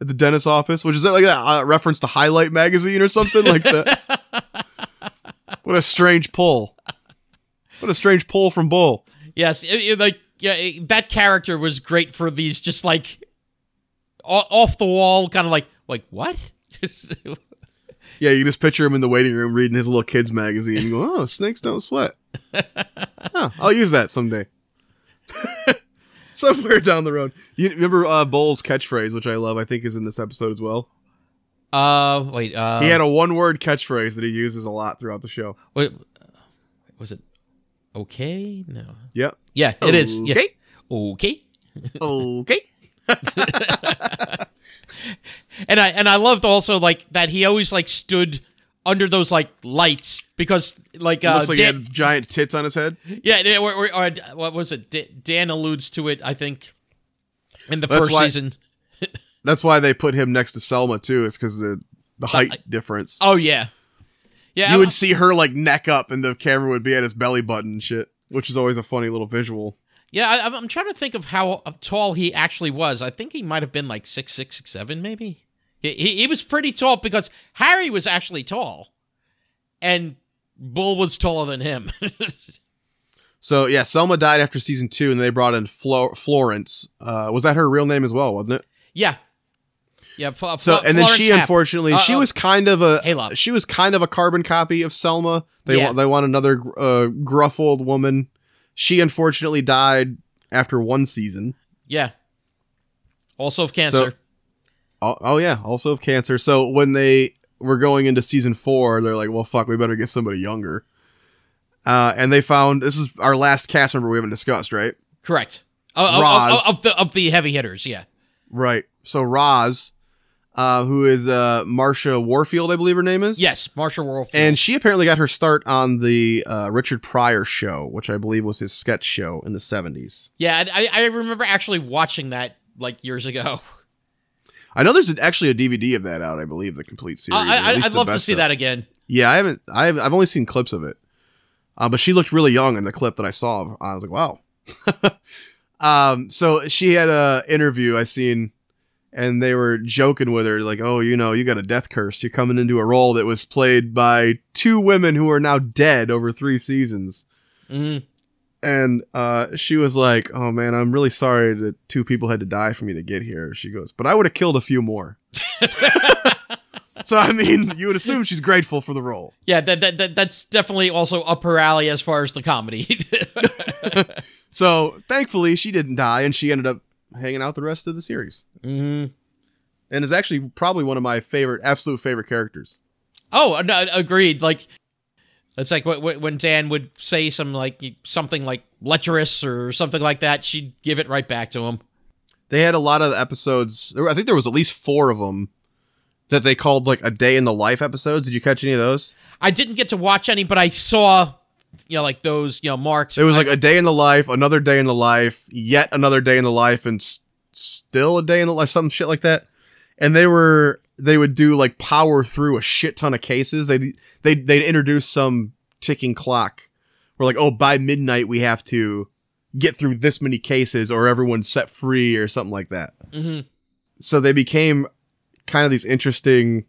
At the dentist's office, which is that like a uh, reference to Highlight magazine or something like that. what a strange pull! What a strange pull from Bull. yes, it- it, like yeah, it- that character was great for these just like off the wall, kind of like like what? Yeah, you just picture him in the waiting room reading his little kids magazine. You go, oh, snakes don't sweat. Huh, I'll use that someday. Somewhere down the road. You remember uh, Bull's catchphrase, which I love, I think is in this episode as well. uh, wait, uh, he had a one word catchphrase that he uses a lot throughout the show. wait, was it okay? No, Yep. yeah, it is. Yeah. Okay. Okay. Okay. And I and I loved also like that he always like stood under those like lights because like uh Looks like he had giant tits on his head. yeah yeah, or, or, or, what was it Da- Dan alludes to it I think in the That's first why- season That's why they put him next to Selma, too, is because the, the height difference. oh yeah yeah you would see her like neck up and the camera would be at his belly button and shit, which is always a funny little visual. Yeah I, I'm- I'm trying to think of how tall he actually was I think he might have been like six six six seven maybe he, he, he was pretty tall because Harry was actually tall and Bull was taller than him So yeah, Selma died after season two, and they brought in Flo- Florence. Uh, was that her real name as well? Wasn't it? yeah yeah So Fl- and then she Happ. unfortunately Uh, she was kind of a Halo. she was kind of a carbon copy of Selma. They Yeah. want they want another uh, gruff old woman. She unfortunately died after one season. Yeah. Also of cancer. Oh, oh yeah, also of cancer. So when they were going into season four, they're like, "Well, fuck, we better get somebody younger." Uh, and they found this is our last cast member we haven't discussed, right? Correct. Of, of- of- of the of the heavy hitters, yeah. Right. So Roz, uh, who is uh, Marsha Warfield, I believe her name is. Yes, Marsha Warfield. And she apparently got her start on the uh, Richard Pryor show, which I believe was his sketch show in the 70s. yeah, I, I remember actually watching that like years ago. I know there's actually a DVD of that out, I believe, the complete series. I, I'd love to see of. that again. Yeah, I haven't. I've, I've only seen clips of it. Uh, but she looked really young in the clip that I saw. I was like, wow. um, so she had a interview I seen, and they were joking with her like, "Oh, you know, you got a death curse. You're coming into a role that was played by two women who are now dead over three seasons." Mhm. And uh, she was like, "Oh man, I'm really sorry that two people had to die for me to get here." She goes, "But I would have killed a few more." so I mean, you would assume she's grateful for the role. Yeah, that, that, that that's definitely also up her alley as far as the comedy. So thankfully, she didn't die, and she ended up hanging out the rest of the series, hmm and is actually probably one of my favorite, absolute favorite characters. Oh, no, agreed. Like it's like wh- wh- when Dan would say some like something like lecherous or something like that, she'd give it right back to him. They had a lot of episodes. I think there was at least four of them that they called like a day in the life episodes. Did you catch any of those? I didn't get to watch any, but I saw, you know, like those, you know, marks. It was like a day in the life, another day in the life, yet another day in the life, and still a day in the life, some shit like that. And they were they would do like power through a shit ton of cases. They they they'd introduce some ticking clock. We're like, oh, by midnight we have to get through this many cases, or everyone's set free, or something like that. Mhm. So they became kind of these interesting.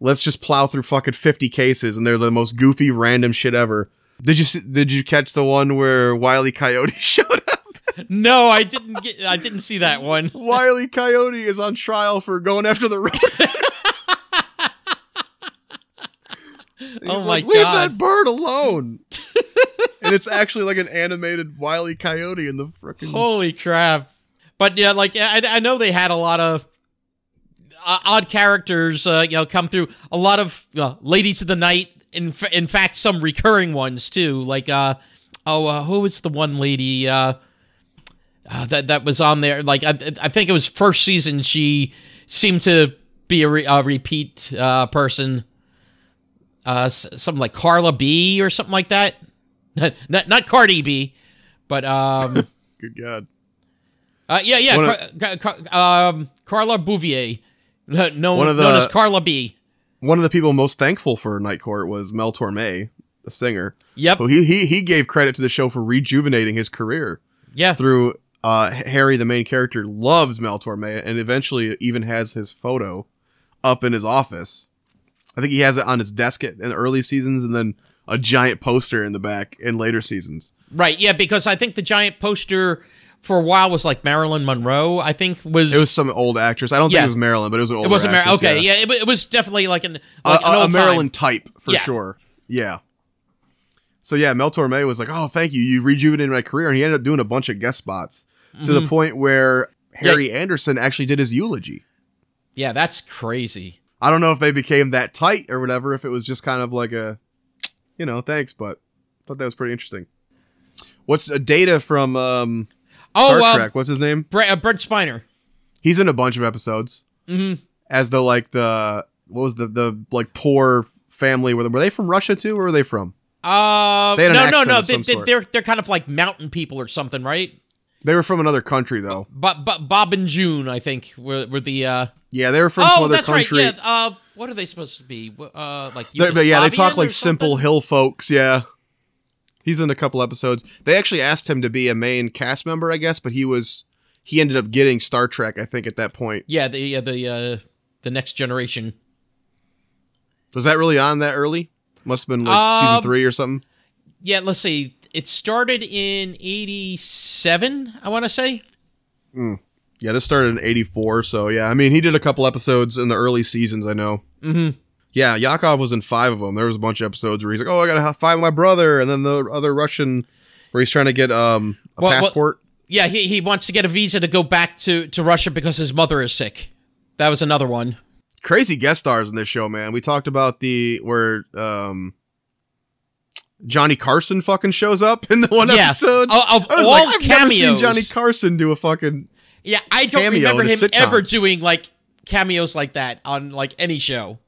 Let's just plow through fucking fifty cases, and they're the most goofy, random shit ever. Did you did you catch the one where Wiley Coyote showed up? No, I didn't get. I didn't see that one. Wiley Coyote is on trial for going after the. He's Oh my like, Leave God. that bird alone. and it's actually like an animated Wiley Coyote in the freaking. Holy crap! But yeah, like I, I know they had a lot of uh, odd characters, uh, you know, come through. A lot of uh, ladies of the night. In fa- in fact, some recurring ones too. Like uh, oh, uh, who was the one lady uh, uh, that that was on there? Like I, I think it was first season. She seemed to be a, re- a repeat uh, person. Uh, something like Carla B or something like that. not not Cardi B, but um. Good God. Uh, yeah, yeah. Car- Car- Car- um, Carla Bouvier, no, known, One of known as Carla B. One of the people most thankful for Night Court was Mel Torme, the singer. Yep. Who he, he, he gave credit to the show for rejuvenating his career. Yeah. through uh, Harry, the main character, loves Mel Torme and eventually even has his photo up in his office. I think he has it on his desk in the early seasons and then a giant poster in the back in later seasons. Right. Yeah, because I think the giant poster for a while was like Marilyn Monroe. I think was It was some old actress. I don't Yeah. think it was Marilyn, but it was an old it wasn't Mar- actress, okay. Yeah, it, it was definitely like an A- like an a, a Marilyn type for Yeah. sure. Yeah. So yeah, Mel Torme was like, "Oh, thank you. You rejuvenated my career," and he ended up doing a bunch of guest spots to the point where Harry Anderson actually did his eulogy. Yeah, that's crazy. I don't know if they became that tight or whatever, if it was just kind of like a, you know, thanks, but I thought that was pretty interesting. What's uh, Data from um, Oh, Star Trek? What's his name? Brent, uh, Brent Spiner. He's in a bunch of episodes Mm-hmm. as the like the what was the the like poor family? Were they, were they from Russia too? Where were they from? Uh, They had no, no, no. They, they, sort. they're they're kind of like mountain people or something, right? They were from another country though. But but Bob and June, I think, were were the. uh Yeah, they were from some Oh, other that's country. right. Yeah. Uh, what are they supposed to be? Uh, like but yeah, they talk like simple hill folks. Yeah, he's in a couple episodes. They actually asked him to be a main cast member, I guess, but he was he ended up getting Star Trek. I think at that point Yeah, the uh, the uh, the next generation. was that really on that early. Must have been like season Um, three or something. Yeah, let's see. It started in '87, I want to say. Yeah, this started in '84. So yeah, I mean, he did a couple episodes in the early seasons. I know. Mm-hmm. Yeah, Yakov was in five of them. There was a bunch of episodes where he's like, "Oh, I got to find my brother," and then the other Russian where he's trying to get um a Well, well- passport. Yeah, he he wants to get a visa to go back to to Russia because his mother is sick. That was another one. Crazy guest stars in this show, man. We talked about the where um Johnny Carson fucking shows up in the one episode. Of- of I was all like, I've never seen. Johnny Carson do a fucking. Yeah, I don't remember him ever doing like cameos like that on like any show.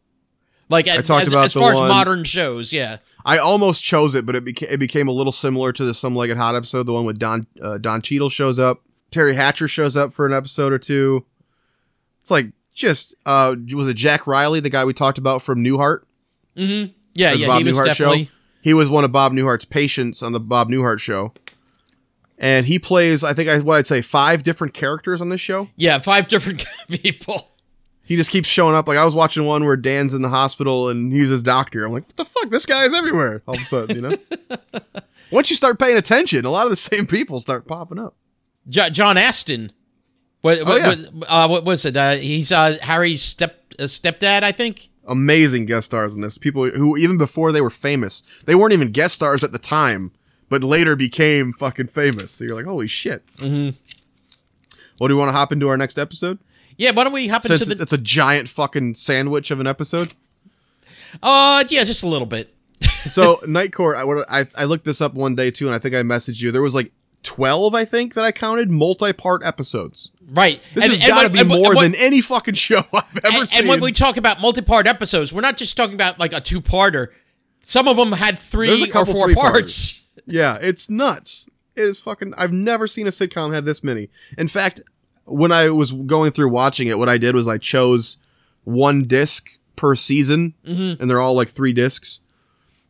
Like as, talked as, about as far as modern shows, yeah. I almost chose it, but it became it became a little similar to the Some Like It Hot episode, the one with Don uh, Don Cheadle shows up, Teri Hatcher shows up for an episode or two. It's like just uh was it Jack Riley, the guy we talked about from Newhart? Mm-hmm. Yeah, yeah, Bob he was Newhart definitely. show. He was one of Bob Newhart's patients on the Bob Newhart show. and he plays I think I what I'd say five different characters on this show. Yeah, five different people. He just keeps showing up. Like I was watching one where Dan's in the hospital and he's his doctor. I'm like, what the fuck? This guy's everywhere. All of a sudden, you know. Once you start paying attention, a lot of the same people start popping up. Jo- John Astin. What, Oh, yeah. what, uh, what was it? Uh, he's uh, Harry's step uh, stepdad, I think. Amazing guest stars in this. People who even before they were famous, they weren't even guest stars at the time, but later became fucking famous. So you're like, holy shit. Mm-hmm. Well, do you want to hop into our next episode? Yeah, why don't we hop Since into the? it's a giant fucking sandwich of an episode. Uh, yeah, just a little bit. So Night Court, I, I I looked this up one day too, and I think I messaged you. There was like twelve, I think, that I counted multi-part episodes. Right. This And- has got to be and more and when- than any fucking show I've ever seen. and when we talk about multi-part episodes, we're not just talking about like a two-parter. Some of them had three or four parts. yeah, it's nuts. It is fucking. I've never seen a sitcom have this many. In fact, when I was going through watching it, what I did was I chose one disc per season, Mm-hmm. and they're all like three discs,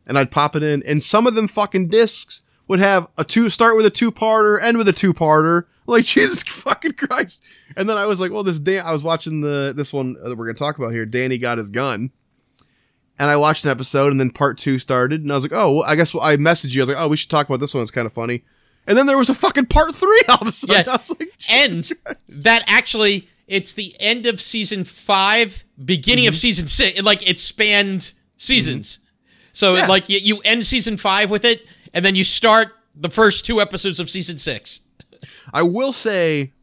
and I'd pop it in, and some of them fucking discs would have a two start with a two parter, end with a two parter. Like Jesus fucking Christ! And then I was like, well, this Dan. I was watching the this one that we're gonna talk about here. Danny got his gun. And I watched an episode, and then part two started, and I was like, "Oh, well, I guess I messaged you. I was like, oh, we should talk about this one. It's kind of funny." And then there was a fucking part three all of a sudden. Yeah. I was like, And Christ. that actually, it's the end of season five, beginning Mm-hmm. of season six. Like it spanned seasons. So Yeah. like you, you end season five with it, and then you start the first two episodes of season six. I will say,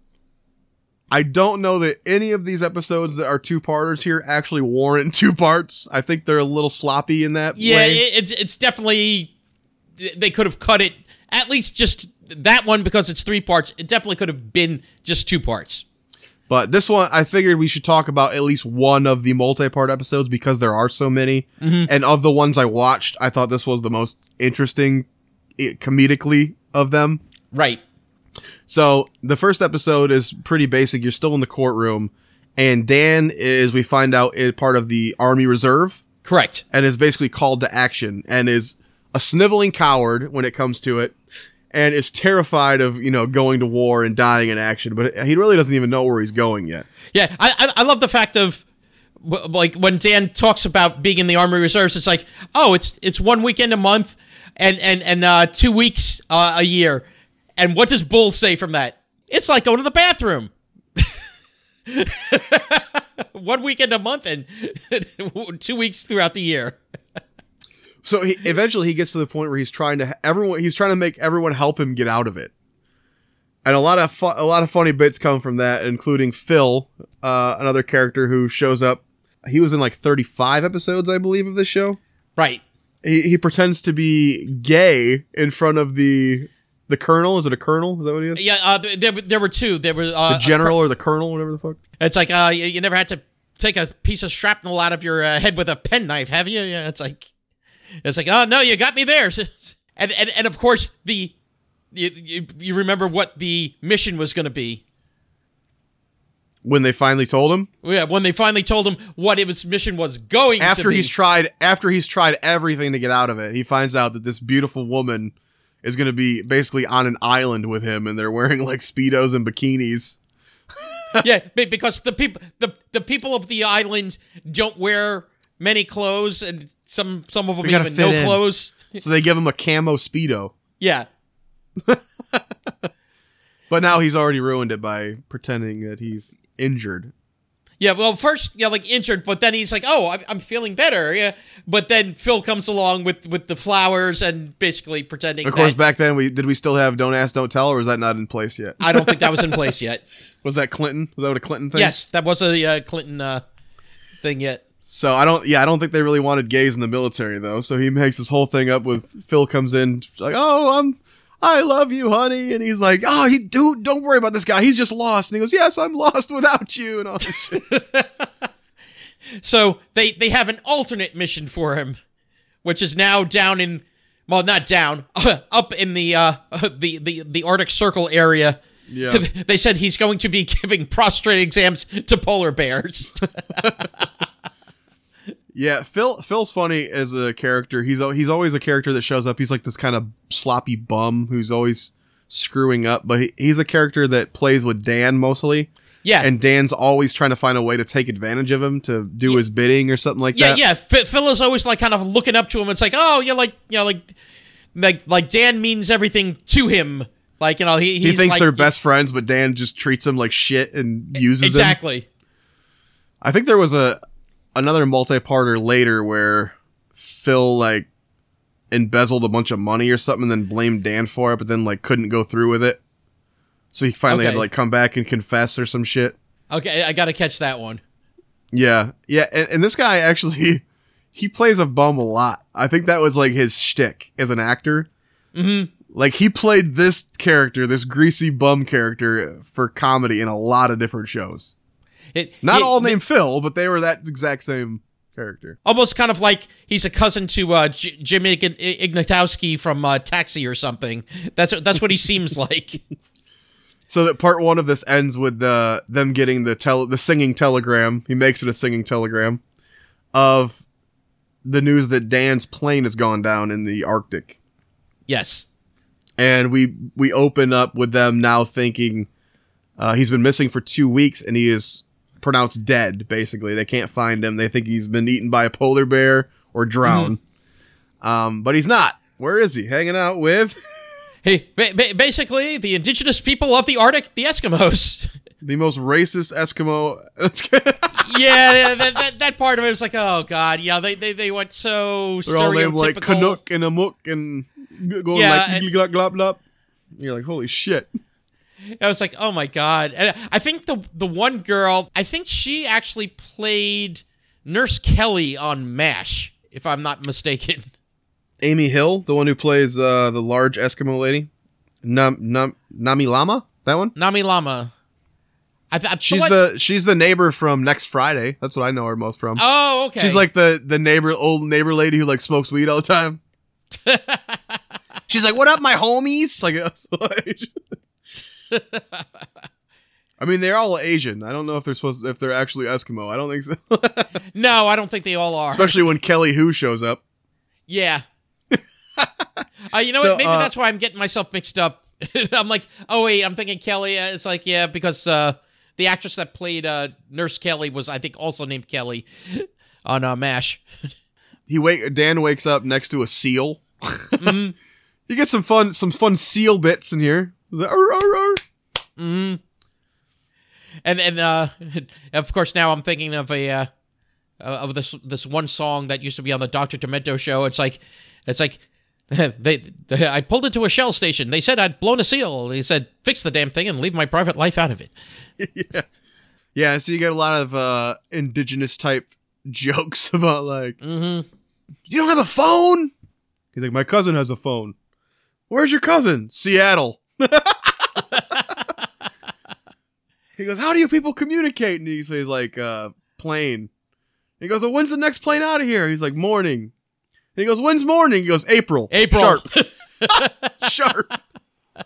I don't know that any of these episodes that are two parters here actually warrant two parts. I think they're a little sloppy in that Yeah, way. it's it's definitely they could have cut it at least just that one because it's three parts. It definitely could have been just two parts. But this one, I figured we should talk about at least one of the multi-part episodes because there are so many. Mm-hmm. And of the ones I watched, I thought this was the most interesting comedically of them. Right. So the first episode is pretty basic. You're still in the courtroom, and Dan is, we find out, is part of the Army Reserve Correct. and is basically called to action and is a sniveling coward when it comes to it and is terrified of, you know, going to war and dying in action. But he really doesn't even know where he's going yet. Yeah, I I, I love the fact of like when Dan talks about being in the Army Reserves, it's like, oh, it's it's one weekend a month and and and uh, two weeks uh, a year. And what does Bull say from that? It's like going to the bathroom. one weekend a month and two weeks throughout the year. So he, eventually he gets to the point where he's trying to everyone he's trying to make everyone help him get out of it. And a lot of fu- a lot of funny bits come from that, including Phil, uh, another character who shows up. He was in like 35 episodes, I believe, of this show. Right. He, he pretends to be gay in front of the the colonel. Is it a colonel? Is that what he is? Yeah, uh, there, there were two. There was uh, the general or the colonel, whatever the fuck. It's like uh, you, you never had to take a piece of shrapnel out of your uh, head with a penknife, have you? Yeah, it's like, it's like, oh no, you got me there. And and and of course the, you you, you remember what the mission was going to be. When they finally told him, oh, Yeah, when they finally told him what his mission was going to after be. he's tried, after he's tried everything to get out of it, he finds out that this beautiful woman is going to be basically on an island with him, and they're wearing like speedos and bikinis. yeah, because the people the the people of the island don't wear many clothes, and some some of them even no in. clothes. So they give him a camo speedo, Yeah, but now he's already ruined it by pretending that he's injured. Yeah, well, first, yeah, like injured, but then he's like, "Oh, I'm, I'm feeling better." Yeah, but then Phil comes along with with the flowers and basically pretending. Of course, that- back then we did we still have "Don't Ask, Don't Tell," or was that not in place yet? I don't think that was in place yet. Was that Clinton? Was that a Clinton thing? yes, that was a uh, Clinton uh, thing yet. So I don't. Yeah, I don't think they really wanted gays in the military though. So he makes this whole thing up with Phil comes in like, "Oh, I'm, I love you, honey," and he's like, "Oh, he dude, don't worry about this guy. He's just lost." And he goes, "Yes, I'm lost without you," and all this shit. So they they have an alternate mission for him, which is now down in, well, not down, up in the uh the the the Arctic Circle area. Yeah. they said he's going to be giving prostrate exams to polar bears. Yeah, Phil. Phil's funny as a character. He's he's always a character that shows up. He's like this kind of sloppy bum who's always screwing up, but he, he's a character that plays with Dan mostly, Yeah, and Dan's always trying to find a way to take advantage of him to do his bidding or something like yeah, that. yeah. Phil Phil is always like kind of looking up to him. It's like, oh, you're like, you know, like, like, like Dan means everything to him. Like, you know, he He thinks like, they're best friends, but Dan just treats him like shit and uses him. Exactly. I think there was a another multi-parter later where Phil like embezzled a bunch of money or something, and then blamed Dan for it, but then like couldn't go through with it. So he finally had to like come back and confess or some shit. Okay, I got to catch that one. Yeah, yeah, and, and this guy actually he plays a bum a lot. I think that was like his shtick as an actor. Mm-hmm. Like he played this character, this greasy bum character, for comedy in a lot of different shows. It, Not it- all named Phil, but they were that exact same character. almost kind of like he's a cousin to uh, J- Jimmy Ig- Ignatowski from uh, Taxi or something. That's what- that's what he seems like. So that part one of this ends with the them getting the tel- the singing telegram. He makes it a singing telegram of the news that Dan's plane has gone down in the Arctic. yes. and we we open up with them now thinking uh, he's been missing for two weeks and he is pronounced dead. Basically, they can't find him. They think he's been eaten by a polar bear or drowned. Um, but he's not. Where is he? Hanging out with Hey, ba- ba- basically the indigenous people of the Arctic, the Eskimos. the most racist Eskimo. yeah, that, that, that part of it was like, oh god, yeah, they they, they went so They're all named like. Canuck and Amok and going Yeah, like glop glop glop. You're like, holy shit. I was like, oh my god. And I think the the one girl, I think she actually played Nurse Kelly on MASH, if I'm not mistaken. Amy Hill, the one who plays uh, the large Eskimo lady, Nam Nam Nami Lama. That one. Nami Lama. I, th- I She's thought- the she's the neighbor from Next Friday. That's what I know her most from. Oh, okay. She's like the the neighbor old neighbor lady who like smokes weed all the time. She's like, "What up, my homies?" Like, I mean, they're all Asian. I don't know if they're supposed if they're actually Eskimo. I don't think so. No, I don't think they all are. Especially when Kelly Hu shows up. Yeah. uh, you know So, what? Maybe uh, that's why I'm getting myself mixed up. I'm like, oh wait, I'm thinking Kelly. Uh, It's like, yeah, because uh, the actress that played uh, Nurse Kelly was, I think, also named Kelly on uh, Mash. He wake Dan wakes up next to a seal. you get some fun some fun seal bits in here. The, "Arr, arr, arr." And and uh, of course now I'm thinking of a uh, of this this one song that used to be on the Doctor Demento show. It's like it's like they, they I pulled into a shell station. They said I'd blown a seal. They said fix the damn thing and leave my private life out of it. yeah. Yeah, so you get a lot of uh indigenous type jokes about like Mm-hmm. You don't have a phone? He's like, My cousin has a phone. Where's your cousin? Seattle. He goes, How do you people communicate? And he says like uh plane. He goes, Well, when's the next plane out of here? He's like, Morning. And he goes, When's morning? He goes, April. April. Sharp. Sharp.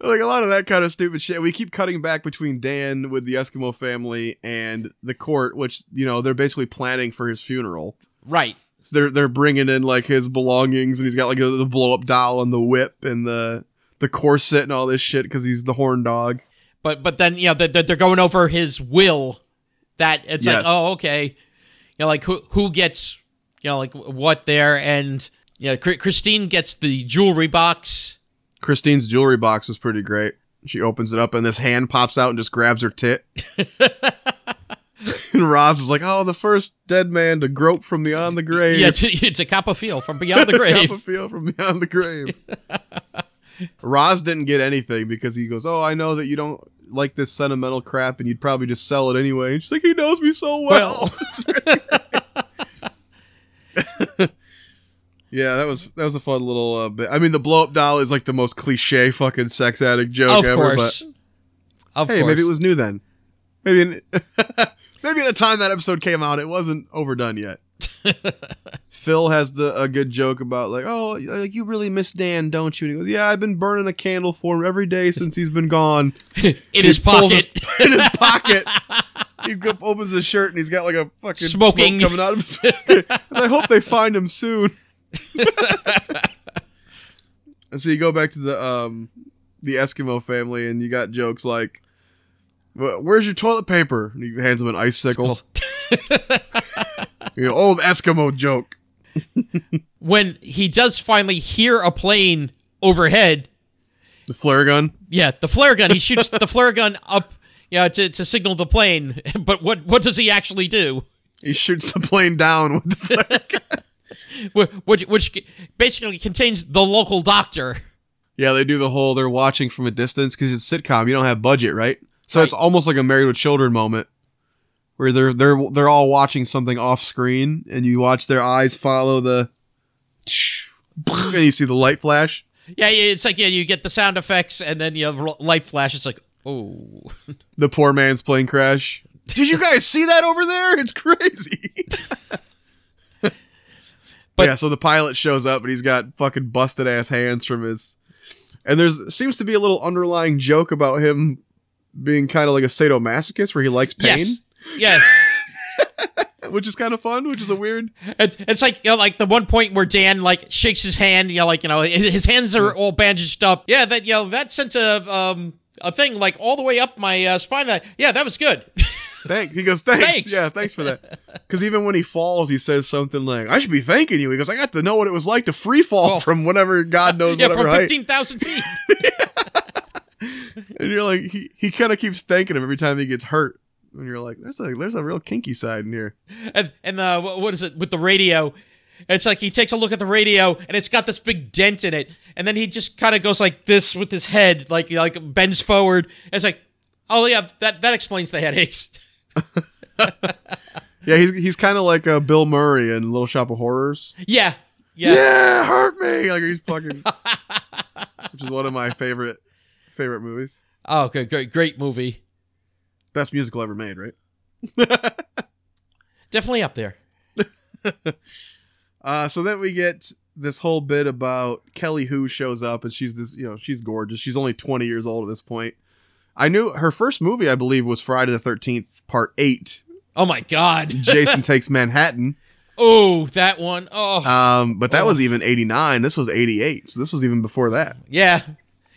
like a lot of that kind of stupid shit. We keep cutting back between Dan with the Eskimo family and the court, which you know they're basically planning for his funeral. right. So they're they're bringing in like his belongings, and he's got like a, the blow up doll and the whip and the the corset and all this shit because he's the horn dog. But but then you know they're, they're going over his will. That it's like oh okay, you know like who who gets you know like what there and you know Christine gets the jewelry box. Christine's jewelry box is pretty great. She opens it up and this hand pops out and just grabs her tit. and Roz is like, "Oh, the first dead man to grope from beyond the grave." Yeah, it's, it's a copper feel from beyond the grave. Feel from beyond the grave. Roz didn't get anything because he goes, "Oh, I know that you don't like this sentimental crap, and you'd probably just sell it anyway." And she's like, "He knows me so well." yeah, that was that was a fun little uh, bit. I mean, the blow up doll is like the most cliche fucking sex addict joke of ever. course, of But hey, course. maybe it was new then. Maybe in, maybe at the time that episode came out, it wasn't overdone yet. Phil has the a good joke about like, oh, like you really miss Dan, don't you? And he goes, yeah, I've been burning a candle for him every day since he's been gone. in his pulls his- pocket. in his pocket. He opens his shirt and he's got like a fucking Smoking. smoke coming out of his I hope they find him soon. And so you go back to the um the Eskimo family, and you got jokes like, "Where's your toilet paper?" And he hands him an icicle. You know, old Eskimo joke. When he does finally hear a plane overhead, The flare gun. yeah, the flare gun, he shoots the flare gun up, yeah, to, to signal the plane. But what what does he actually do? He shoots the plane down with the flare gun. Which, which basically contains the local doctor. Yeah, they do the whole they're watching from a distance because it's sitcom. You don't have budget, right? So it's almost like a Married with Children moment where they're they're they're all watching something off screen, and you watch their eyes follow the, and you see the light flash. Yeah, it's like yeah, you get the sound effects and then you have light flash. It's like oh, The poor man's plane crash. Did you guys see that over there? It's crazy. But- yeah, so the pilot shows up and he's got fucking busted ass hands from his. And there's seems to be a little underlying joke about him being kind of like a sadomasochist where he likes pain, yes, yeah. which is kind of fun, which is a weird. It, it's like you know, like the one point where Dan like shakes his hand, you know, like you know his hands are all bandaged up. Yeah, that you know that sent a um a thing like all the way up my uh, spine. Uh, yeah, that was good. Thanks. He goes, thanks. Thanks. Yeah, thanks for that. Because even when he falls, he says something like, I should be thanking you. He goes, I got to know what it was like to free fall Oh. from whatever God knows yeah, whatever from fifteen thousand feet. And you're like, he, he kind of keeps thanking him every time he gets hurt. And you're like, there's a there's a real kinky side in here. and and uh, what is it with the radio? It's like he takes a look at the radio and it's got this big dent in it, and then he just kind of goes like this with his head, like like bends forward. And it's like, oh yeah, that that explains the headaches. Yeah, he's he's kind of like uh, Bill Murray in Little Shop of Horrors. Yeah, yeah. Yeah, hurt me. Like he's fucking, which is one of my favorite favorite movies. Oh, good, great, great movie. Best musical ever made, right? Definitely up there. Uh, so then we get this whole bit about Kelly Hu shows up, and she's this, you know, she's gorgeous. She's only 20 years old at this point. I knew her first movie, I believe, was Friday the 13th, Part 8. Oh my God. Jason Takes Manhattan. Oh, that one. Oh, Um, but that Oh. was even 89. This was 88. So this was even before that. yeah,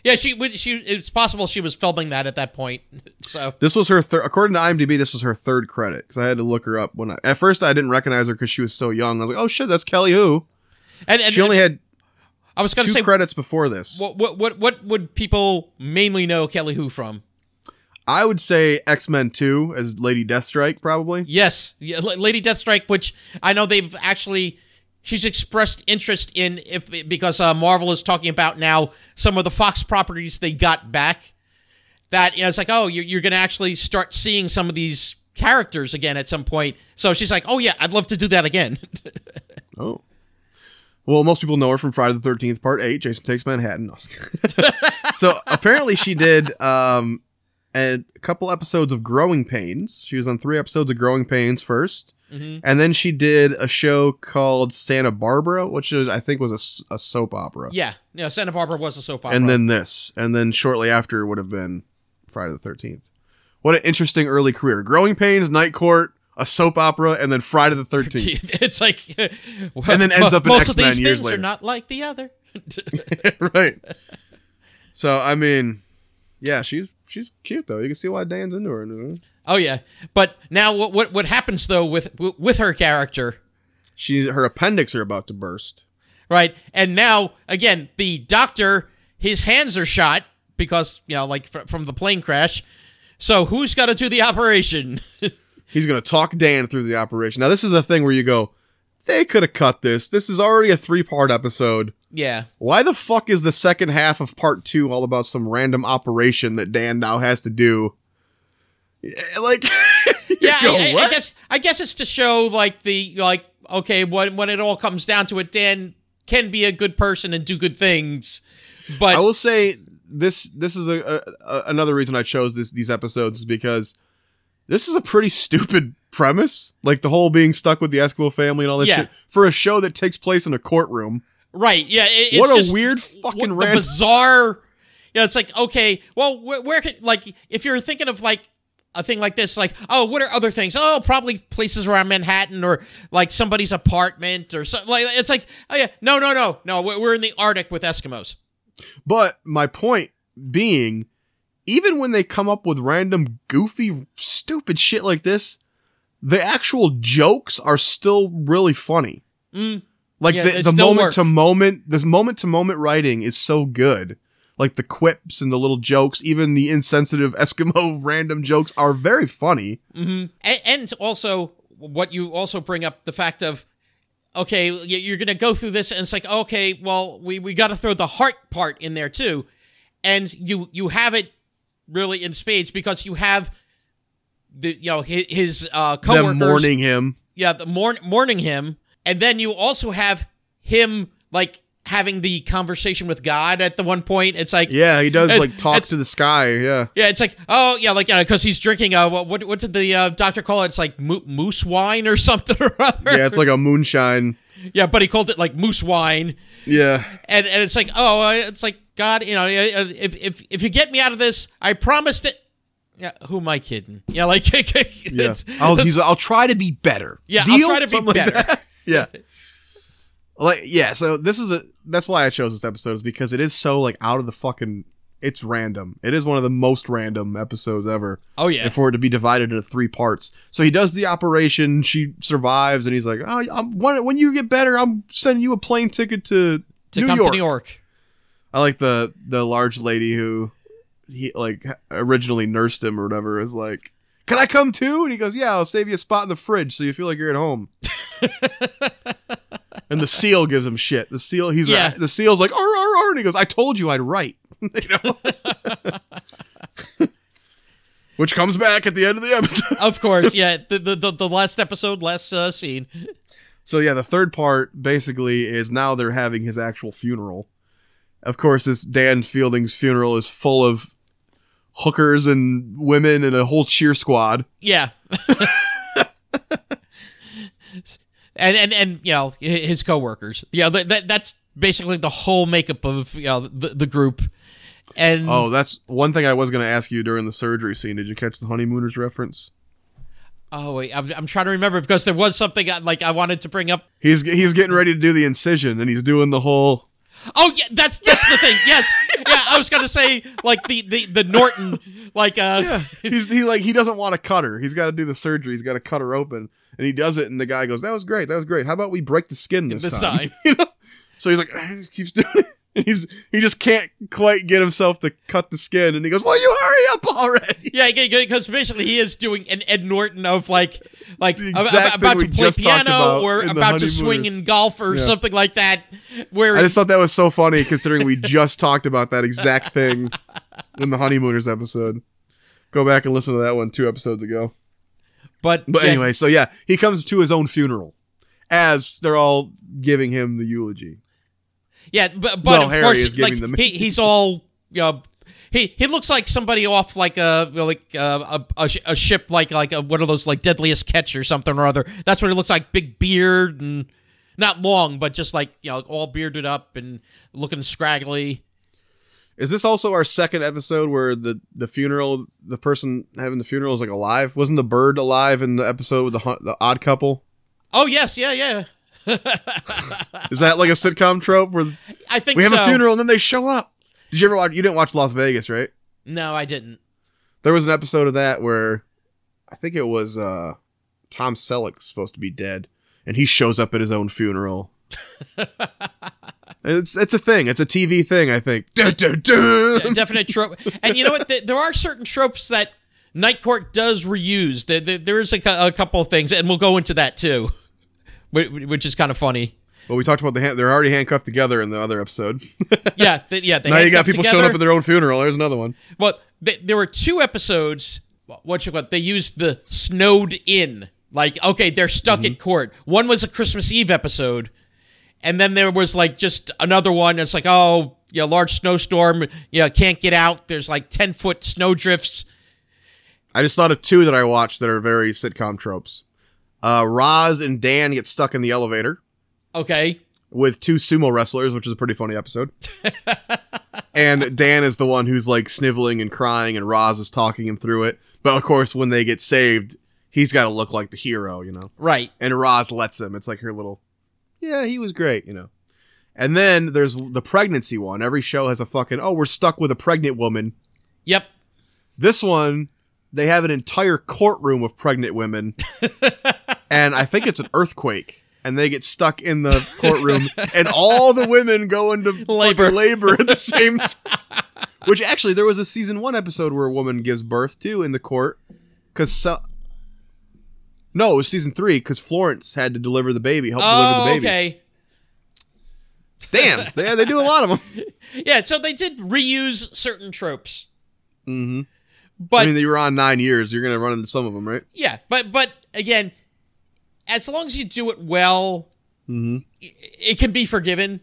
yeah. She, she. It's possible she was filming that at that point. So This was her third, according to IMDb, this was her third credit because I had to look her up when I, at first I didn't recognize her because she was so young. I was like, oh shit, that's Kelly Hu. and, and She only had I was going to say, credits before this. what, what, what, what would people mainly know Kelly Hu from? I would say X Men 2 as Lady Deathstrike, probably. Yes, yeah, La- Lady Deathstrike, which I know they've actually she's expressed interest in if because uh, Marvel is talking about now some of the Fox properties they got back. That you know, it's like oh, you're, you're going to actually start seeing some of these characters again at some point. So she's like, oh yeah, I'd love to do that again. Oh. Well, most people know her from Friday the Thirteenth Part Eight. Jason Takes Manhattan. So apparently, she did um, a couple episodes of Growing Pains. She was on three episodes of Growing Pains 1st and then she did a show called Santa Barbara, which is I think was a soap opera. yeah, yeah. Santa Barbara was a soap opera. And then this, and then shortly after would have been Friday the Thirteenth. What an interesting early career! Growing Pains, Night Court, a soap opera, and then Friday the Thirteenth. it's like, And then ends up in most of X-Men these years things later. are not like the other. right. So I mean, yeah, she's she's cute though. You can see why Dan's into her. Oh yeah, but now what what what happens though with with her character, She's her appendix are about to burst. right? And now again, the doctor, his hands are shot because you know, like fr- from the plane crash. So who's got to do the operation? He's gonna talk Dan through the operation. Now this is a thing where you go, they could have cut this. This is already a three part episode. yeah, Why the fuck is the second half of part two all about some random operation that Dan now has to do? Eh, yeah, Like, yeah. go, I, I, guess I guess it's to show like the like okay when when it all comes down to it, Dan can be a good person and do good things, but I will say this. This is a, a, a another reason I chose this these episodes is because this is a pretty stupid premise. Like the whole being stuck with the Eskimo family and all this Yeah. shit for a show that takes place in a courtroom. Right. Yeah. It, it's What a just weird fucking random- bizarre. Yeah, it's like okay. Well, where, where could like if you're thinking of like a thing like this, like oh, what are other things? Oh, probably places around Manhattan or like somebody's apartment or something. Like it's like oh yeah, no, no, no, no. We're, in the Arctic with Eskimos. But my point being, even when they come up with random goofy, stupid shit like this, the actual jokes are still really funny. Mm. Like Yeah, the, the moment work. to moment, this moment to moment writing is so good. Like the quips and the little jokes, even the insensitive Eskimo random jokes are very funny. hmm And, and also, what you also bring up the fact of, okay, you're going to go through this, and it's like, okay, well, we, we got to throw the heart part in there too, and you you have it really in spades because you have the you know his, his uh, coworkers, Them mourning him. yeah, the mourn, mourning him, and then you also have him like having the conversation with God at the one point. It's like, Yeah, he does like talk to the sky. Yeah. yeah, it's like, oh yeah, like yeah, because he's drinking. Uh, what what what did the uh, doctor call it? It's like mo- moose wine or something or other. Yeah, it's like a moonshine. yeah, but he called it like moose wine, Yeah. and and it's like, oh, uh, it's like God, you know, uh, if if if you get me out of this, I promised it. Yeah, who am I kidding? Yeah, like Yeah. I'll, I'll try to be better. Yeah, I'll try to be Something better. that. yeah. Like yeah, so this is a that's why I chose this episode is because it is so like out of the fucking it's random. It is one of the most random episodes ever. oh yeah, And for it to be divided into three parts. So he does the operation, she survives, and he's like, "Oh, I'm, when, when you get better, I'm sending you a plane ticket to, to New York." to New York. I like the the large lady who he like originally nursed him or whatever is like, "Can I come too?" And he goes, "Yeah, I'll save you a spot in the fridge so you feel like you're at home." and the seal gives him shit. The seal, he's Yeah. the seal's like, "Arr, arr, arr," and he goes, "I told you I'd write." you know. Which comes back at the end of the episode. Of course, yeah. The the, the, the last episode, last uh, scene. So yeah, the third part basically is now they're having his actual funeral. Of course, this Dan Fielding's funeral is full of hookers and women and a whole cheer squad. Yeah. And and and you know hi- his coworkers. Yeah, that, that that's basically the whole makeup of you know the, the group. And Oh, that's one thing I was going to ask you during the surgery scene. Did you catch the honeymooners reference? oh wait, I'm, I'm trying to remember because there was something I, like I wanted to bring up. He's he's getting ready to do the incision and he's doing the whole Oh yeah, that's that's the thing. Yes, yeah. I was gonna say like the the the Norton like uh he's he like he doesn't want to cut her. He's got to do the surgery. He's got to cut her open, and he does it. And the guy goes, "That was great. That was great. How about we break the skin this, this time?" time. you know? So he's like, he just keeps doing it. And he's he just can't quite get himself to cut the skin, and he goes, "Will you hurry up already?" Yeah, because basically he is doing an Ed Norton of like, like The ab- exact ab- about to play piano about or about to swing in golf or Yeah. something like that. Where I just thought that was so funny, considering we just talked about that exact thing in the honeymooners episode. Go back and listen to that one two episodes ago. But But yeah, anyway, so yeah, he comes to his own funeral as they're all giving him the eulogy. yeah, but, but Well, of Harry course, is giving like them- he, he's all you know, he he looks like somebody off like a like uh, a, a a ship like like a, one of those like Deadliest Catch or something or other. That's what he looks like, big beard and not long, but just like you know all bearded up and looking scraggly. Is this also our second episode where the the funeral, the person having the funeral is like alive? Wasn't the bird alive in the episode with the the odd couple? Oh yes, yeah, yeah. Is that like a sitcom trope where I think we have so. a funeral and then they show up? Did you ever watch? You didn't watch Las Vegas, right? No, I didn't. There was an episode of that where I think it was uh Tom Selleck's supposed to be dead, and he shows up at his own funeral. it's it's a thing. It's a TV thing. I think. Dun, dun, dun. A definite trope. And you know what? Th- There are certain tropes that Night Court does reuse. There, there, there is a, a couple of things, and we'll go into that too, which is kind of funny. Well, we talked about the hand. They're already handcuffed together in the other episode. Yeah, yeah. They now you got people together. showing up at their own funeral. There's another one. Well, th- there were two episodes. What you it? They used the snowed in. Like, okay, they're stuck Mm-hmm. at court. One was a Christmas Eve episode, and then there was like just another one. It's like, oh, yeah, large snowstorm. Yeah, can't get out. There's like ten foot snow drifts. I just thought of two that I watched that are very sitcom tropes. Uh, Roz and Dan get stuck in the elevator Okay, with two sumo wrestlers, which is a pretty funny episode. and Dan is the one who's like sniveling and crying, and Roz is talking him through it. But of course, when they get saved, he's got to look like the hero, you know. right. And Roz lets him. It's like her little, yeah, he was great, you know. And then there's the pregnancy one. Every show has a fucking oh, we're stuck with a pregnant woman. Yep. This one, they have an entire courtroom of pregnant women, and I think it's an earthquake. And they get stuck in the courtroom, and all the women go into Labor. labor, at the same time. Which actually, there was a season one episode where a woman gives birth too in the court, because so- no, it was season three because Florence had to deliver the baby, help deliver Oh, the baby. okay. Damn, they, they do a lot of them. Yeah, so they did reuse certain tropes. Mm-hmm. But I mean, you were on nine years. You're gonna run into some of them, right? yeah, but but again, as long as you do it well, Mm-hmm. i- it can be forgiven.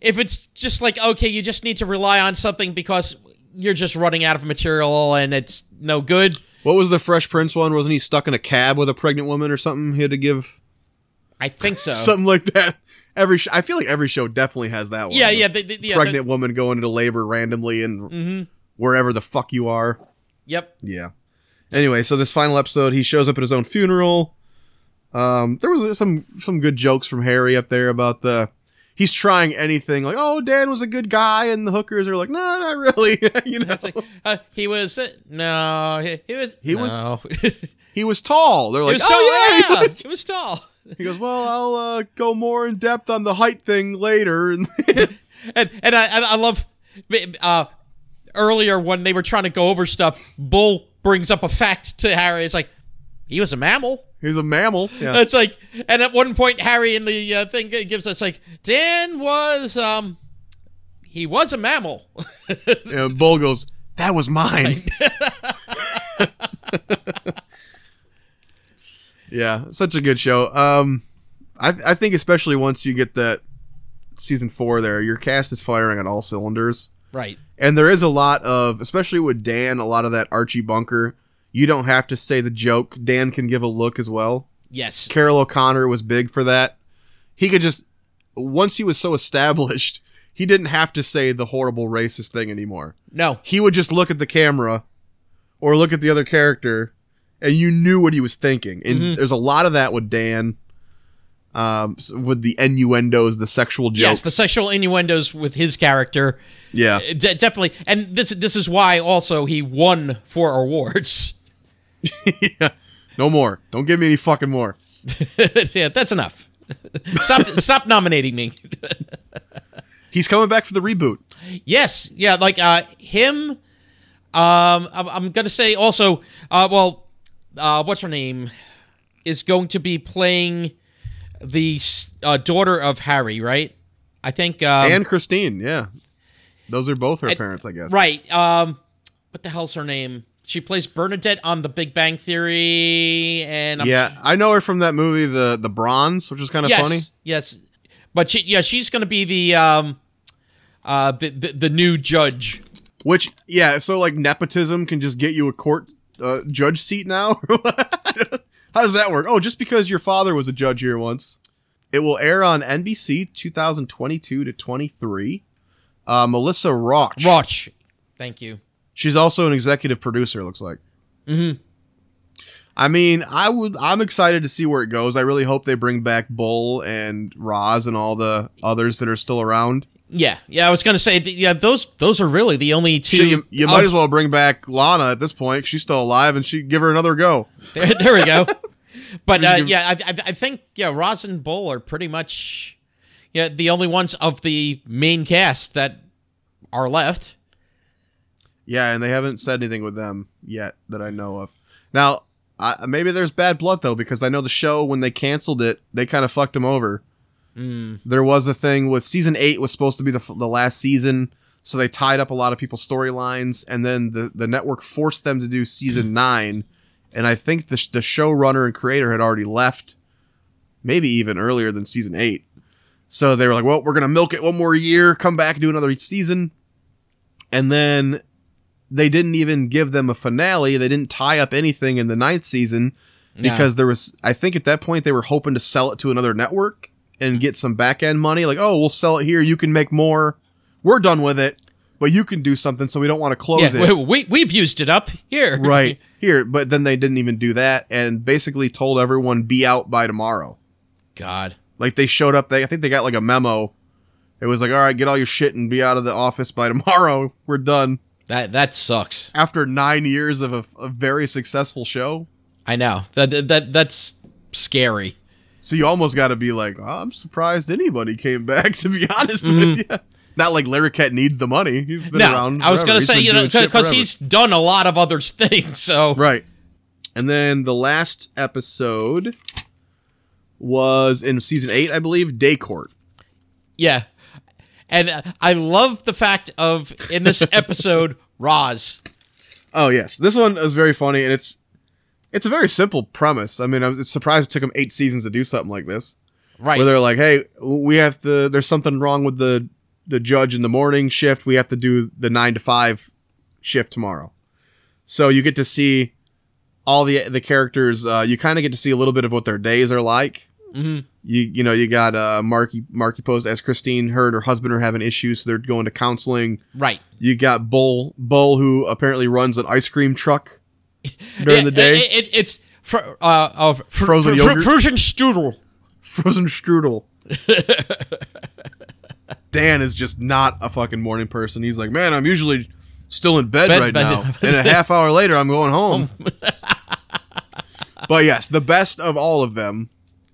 If it's just like okay, you just need to rely on something because you're just running out of material and it's no good. What was the Fresh Prince one? Wasn't he stuck in a cab with a pregnant woman or something? He had to give I think so. something like that. Every sh- I feel like every show definitely has that one. yeah, yeah, the, the, yeah, the- pregnant woman going into labor randomly and Mhm. wherever the fuck you are. Yep. Yeah. Anyway, so this final episode, he shows up at his own funeral. Um, there was some some good jokes from Harry up there about the he's trying anything like, oh, Dan was a good guy, and the hookers are like, no, not really. you know, It's like uh, he was uh, no, he, he was He was- he was tall. They're like, oh tall. yeah, he was he was tall. He goes, "Well, I'll uh, go more in depth on the height thing later." And and and I I I love uh earlier when they were trying to go over stuff. Bull brings up a fact to Harry. It's like he was a mammal. he's a mammal. Yeah. It's like, and at one point Harry in the uh, thing gives us like Dan was um he was a mammal. and Bull goes, "That was mine." yeah, such a good show. Um, I I think especially once you get that season four, there, your cast is firing on all cylinders, right. and there is a lot of, especially with Dan, a lot of that Archie Bunker. You don't have to say the joke. Dan can give a look as well. Yes. Carroll O'Connor was big for that. He could just once he was so established, he didn't have to say the horrible racist thing anymore. No. He would just look at the camera or look at the other character and you knew what he was thinking. And Mm-hmm. there's a lot of that with Dan um with the innuendos, the sexual jokes. Yes, the sexual innuendos with his character. yeah. Uh, De- definitely. And this this is why also he won four awards. yeah. No more. Don't give me any fucking more. yeah, that's enough. stop stop nominating me. He's coming back for the reboot. yes, yeah, like uh him um I'm, I'm going to say also uh well uh what's her name is going to be playing the uh, daughter of Harry, right? I think um, and Christine, yeah. Those are both her And- parents, I guess. right. Um what the hell's her name? She plays Bernadette on The Big Bang Theory and I'm Yeah, I know her from that movie, the the Bronze, which is kind of yes, funny. Yes, but she, yeah, she's going to be the um, uh, the, the the new judge. Which, yeah, so like nepotism can just get you a court uh, judge seat now. How does that work? Oh, just because your father was a judge here once. It will air on NBC 2022 to 23. Uh, Melissa Rauch. Rauch. Thank you. She's also an executive producer. Looks like. Mhm. I mean, I would. I'm excited to see where it goes. I really hope they bring back Bull and Roz and all the others that are still around. Yeah, yeah. I was going to say, th- yeah, those those are really the only two. You, you might as well bring back Lana at this point. She's still alive, and she give her another go. There, there we go. But uh, yeah, I, I, I think yeah, Roz and Bull are pretty much yeah the only ones of the main cast that are left. Yeah, and they haven't said anything with them yet that I know of. Now, I, maybe there's bad blood though, because I know the show when they canceled it, they kind of fucked them over. Mm. There was a thing with season eight was supposed to be the the last season, so they tied up a lot of people's storylines, and then the the network forced them to do season nine, and I think the the showrunner and creator had already left, maybe even earlier than season eight. So they were like, "Well, we're gonna milk it one more year, come back do another season," and then they didn't even give them a finale. They didn't tie up anything in the ninth season because there was, I think at that point they were hoping to sell it to another network and get some back end money. Like, oh, we'll sell it here. You can make more. We're done with it, but you can do something. So we don't want to close yeah, it. we, we we've used it up here. right here. But then they didn't even do that and basically told everyone be out by tomorrow. God. Like they showed up. They I think they got like a memo It was like, all right, get all your shit and be out of the office by tomorrow. We're done. That that sucks. After nine years of a, a very successful show, I know that that that's scary. so you almost got to be like, oh, I'm surprised anybody came back. To be honest with mm-hmm. you, not like Larroquette needs the money. He's been no, around. I was gonna He's say you know because he's done a lot of other things. So Right. And then the last episode was in season eight, I believe, Day Court. yeah, and I love the fact of in this episode Roz. Oh yes, this one is very funny, and it's it's a very simple premise. I mean, I'm surprised it took them eight seasons to do something like this. Right. Where they're like, "Hey, we have to. There's something wrong with the the judge in the morning shift. We have to do the nine to five shift tomorrow." So you get to see all the the characters. Uh, you kind of get to see a little bit of what their days are like. Mhm. You you know you got uh, Markie Markie Post as Christine. Her and her husband are having issues, so they're going to counseling. Right. You got Bull Bull who apparently runs an ice cream truck during the day. it, it- it's fr- uh, uh, fr- Frozen fr- yogurt? frozen strudel. frozen strudel. Dan is just not a fucking morning person. He's like, man, I'm usually still in bed Bed- right bed- now, and a half hour later, I'm going home. but yes, the best of all of them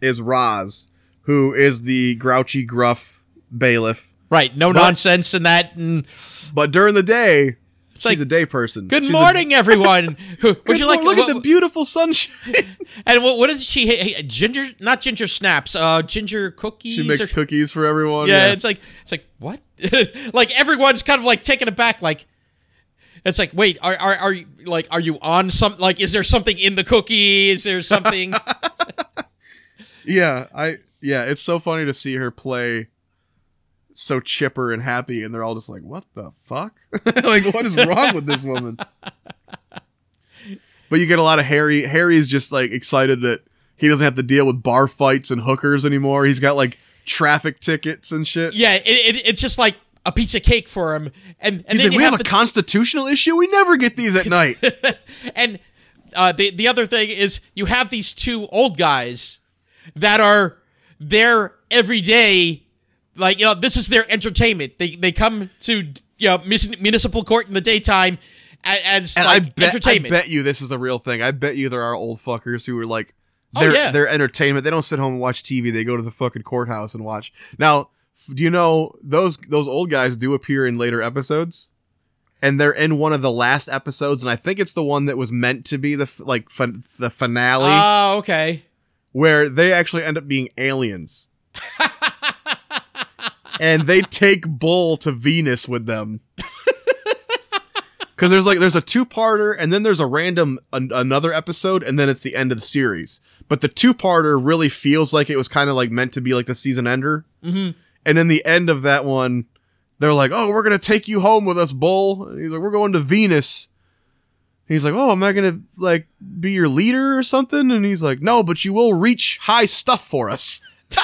is Roz, who is the grouchy, gruff bailiff. Right. No But- nonsense in that. And But during the day, it's she's like, a day person. good She's a- morning, everyone. Would Good you like? Look what- at the beautiful sunshine. And what, what is she? hey, hey, Ginger, not ginger snaps. Uh, ginger cookies. she makes or- cookies for everyone. yeah, it's like it's like what? like everyone's kind of like taken aback. Like it's like wait, are are are you like are you on some? Like is there something in the cookie? Is there something? Yeah, I yeah, it's so funny to see her play so chipper and happy and they're all just like, "What the fuck? like what is wrong with this woman?" But you get a lot of Harry. Harry's just like excited that he doesn't have to deal with bar fights and hookers anymore. He's got like traffic tickets and shit. yeah, it, it, it's just like a piece of cake for him. And and like, "We have, have a constitutional issue. We never get these at night." and uh, the the other thing is you have these two old guys that are there every day. Like you know, this is their entertainment. They they come to you know municipal court in the daytime as And like I bet, I bet you this is a real thing. I bet you there are old fuckers who are like, Oh, their yeah. their entertainment. They don't sit home and watch TV. They go to the fucking courthouse and watch. Now, do you know those those old guys do appear in later episodes? And they're in one of the last episodes, and I think it's the one that was meant to be the f- like fin- the finale, Oh, okay. Where they actually end up being aliens, and they take Bull to Venus with them. Because there's like there's a two parter and then there's a random an- another episode and then it's the end of the series. But the two parter really feels like it was kind of like meant to be like the season ender. Mm-hmm. And in the end of that one, they're like, "Oh, we're gonna take you home with us, Bull." And he's like, "We're going to Venus." He's like, "Oh, am I gonna like be your leader or something?" And he's like, "No, but you will reach high stuff for us."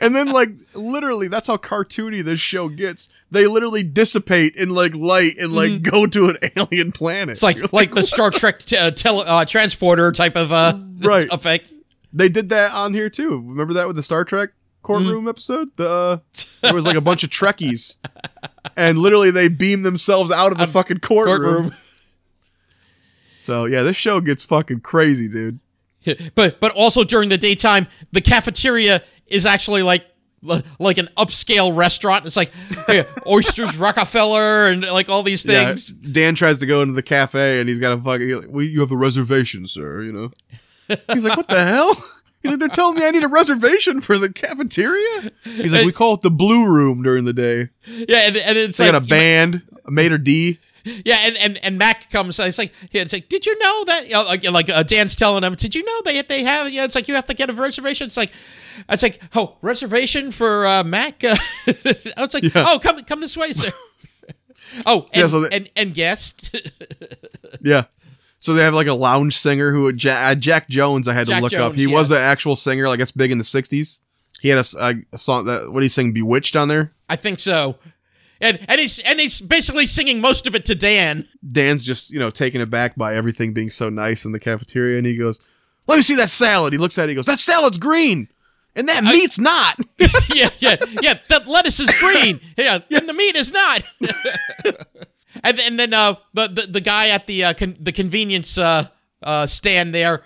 And then, like, literally, that's how cartoony this show gets. They literally dissipate in like light and like go to an alien planet. It's like like the Star Trek t- uh, tele- uh, transporter type of uh, Right. effect. they did that on here too. Remember that with the Star Trek courtroom episode? The uh, there was like a bunch of Trekkies, and literally they beam themselves out of the fucking courtroom. Courtroom. So yeah, this show gets fucking crazy, dude. But but also during the daytime, the cafeteria is actually like like an upscale restaurant. It's like hey, oysters, Rockefeller, and like all these Yeah, things. Dan tries to go into the cafe and he's got a fucking. Like, well, you have a reservation, sir. You know. He's like, what the hell? He's like, they're telling me I need a reservation for the cafeteria. He's like, we call it the blue room during the day. Yeah, and, and it's They like got a band, a maitre d. Yeah, and, and, and Mac comes. It's like yeah, it's like, did you know that? You know, like like uh, Dan's telling him, did you know they they have? Yeah, it's like you have to get a reservation. It's like, it's like oh, reservation for uh, Mac. Uh, I was like, Yeah. oh, come come this way, sir. oh, and, Yeah, so they- and and guest. Yeah. So they have like a lounge singer who Ja- uh, Jack Jones. I had to Jack look up. Jones, He was yeah. the actual singer. I guess big in the '60s. He had a, a- a song that what do you sing? Bewitched on there. I think so. And and he's and he's basically singing most of it to Dan. Dan's just you know taken aback by everything being so nice in the cafeteria, and he goes, "Let me see that salad." He looks at it. He goes, "That salad's green." and that meat's not. yeah, yeah, yeah. That lettuce is green. Yeah, and the meat is not. and, and then uh, the, the the guy at the uh, con- the convenience uh, uh, stand there.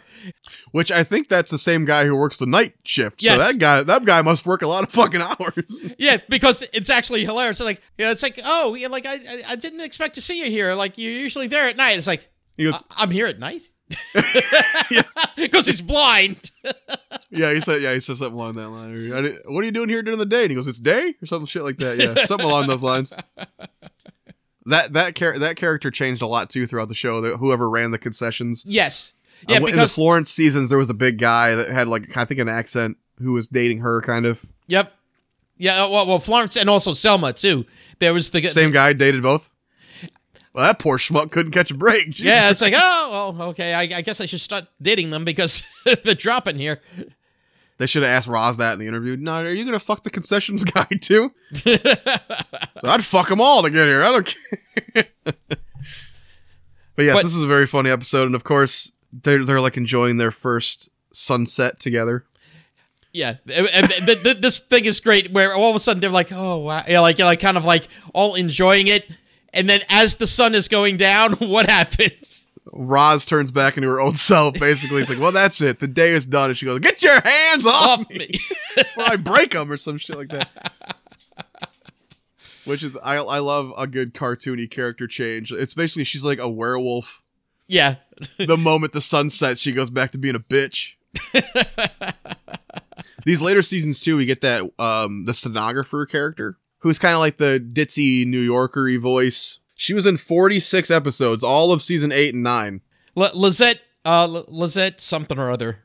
Which I think that's the same guy who works the night shift. So that guy, that guy must work a lot of fucking hours. Yeah, because it's actually hilarious. It's like, yeah, it's like, oh, yeah, like I, I, I didn't expect to see you here. Like you're usually there at night. It's like, He goes, I'm here at night. Because he's blind. yeah, he said, yeah, he said something along that line. Or, I didn't- what are you doing here during the day? And he goes, it's day or something shit like that. Yeah, something along those lines. That that char- that character changed a lot too throughout the show. That whoever ran the concessions. yes. Uh, Yeah, in the Florence seasons, there was a big guy that had like I think an accent who was dating her, kind of yep. Yeah, uh, well, well, Florence and also Selma too. There was the same guy dated both. Well, that poor schmuck couldn't catch a break. Jesus Yeah, it's like, oh, well, okay. I, I guess I should start dating them because they're dropping here. They should have asked Roz that in the interview. No, are you gonna fuck the concessions guy too? So I'd fuck them all to get here. I don't care. but yes, But- this is a very funny episode, and of course they're they're like enjoying their first sunset together. Yeah, and, th- th- this thing is great. Where all of a sudden they're like, "Oh wow," yeah, like you're like kind of like all enjoying it, and then as the sun is going down, what happens? Roz turns back into her old self. Basically, it's like, well, that's it. The day is done, and she goes, "Get your hands off, Off me!" me. or I break them or some shit like that. Which is I I love a good cartoony character change. It's basically she's like a werewolf. Yeah, The moment the sun sets, she goes back to being a bitch. These later seasons too, we get that um the stenographer character who's kind of like the ditzy New Yorker-y voice. She was in 46 episodes, all of season 8 and 9. L- Lisette, uh, L- Lisette, something or other.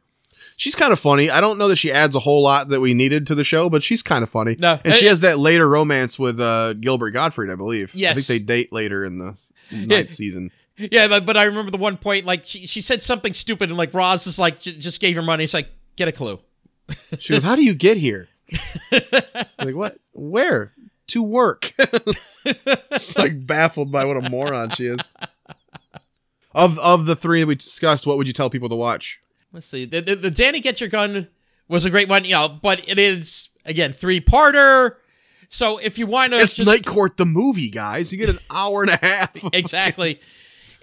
She's kind of funny. I don't know that she adds a whole lot that we needed to the show, but she's kind of funny. No, and she has that later romance with uh, Gilbert Gottfried, I believe. I Yes. think they date later in the ninth season. Yeah, but, but I remember the one point like she she said something stupid and like Roz is like j- just gave her money. It's like get a clue. She goes, "How do you get here?" like what? Where? To work. Just like baffled by what a moron she is. Of of the three that we discussed, what would you tell people to watch? Let's see. The, the, the Danny Get Your Gun was a great one, you know, but it is again three parter. So if you want to, It's just, Night Court the movie, guys. You get an hour and a half. exactly.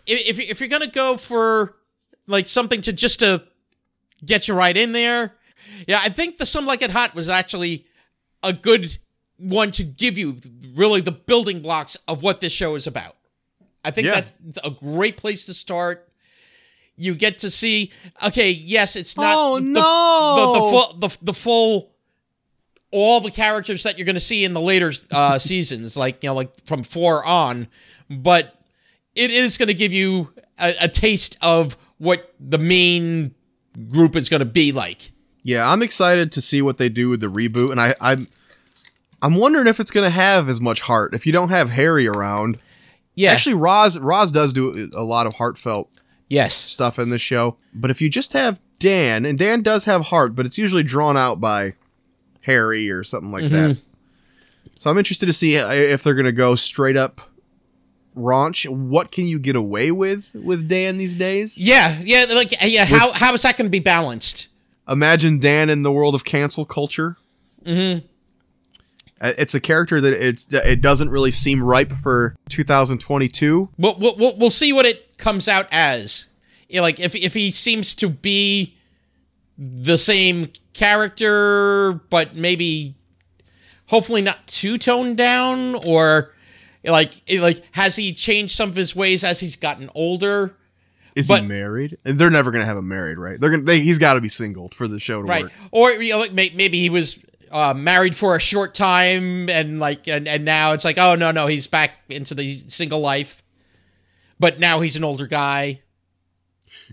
If if if you're gonna go for like something to just to get you right in there, yeah, I think the Some Like It Hot was actually a good one to give you really the building blocks of what this show is about. I think Yeah. that's a great place to start. You get to see, okay, yes, it's not Oh, the, no. the, the full the, the full all the characters that you're going to see in the later uh, seasons, like you know, like from four on, but it is going to give you a, a taste of what the main group is going to be like. Yeah, I'm excited to see what they do with the reboot, and I, I'm I'm wondering if it's gonna have as much heart if you don't have Harry around. Yeah, Actually, Roz Roz does do a lot of heartfelt yes, stuff in this show, but if you just have Dan, and Dan does have heart, but it's usually drawn out by Harry or something like mm-hmm. that. So I'm interested to see uh, if they're gonna go straight up raunch. What can you get away with with Dan these days? yeah, yeah, like yeah. How how is that going to be balanced? imagine Dan in the world of cancel culture. Mm-hmm. It's a character that it's that it doesn't really seem ripe for 2022. We'll, we'll, we'll, we'll see what it comes out as. Like if if he seems to be the same character, but maybe hopefully not too toned down, or like like has he changed some of his ways as he's gotten older? Is But- he married? They're never gonna have him married, right? They're gonna. They, he's got to be single for the show to right work. or you know, like maybe he was uh, married for a short time and like and, and now it's like oh no no he's back into the single life but now he's an older guy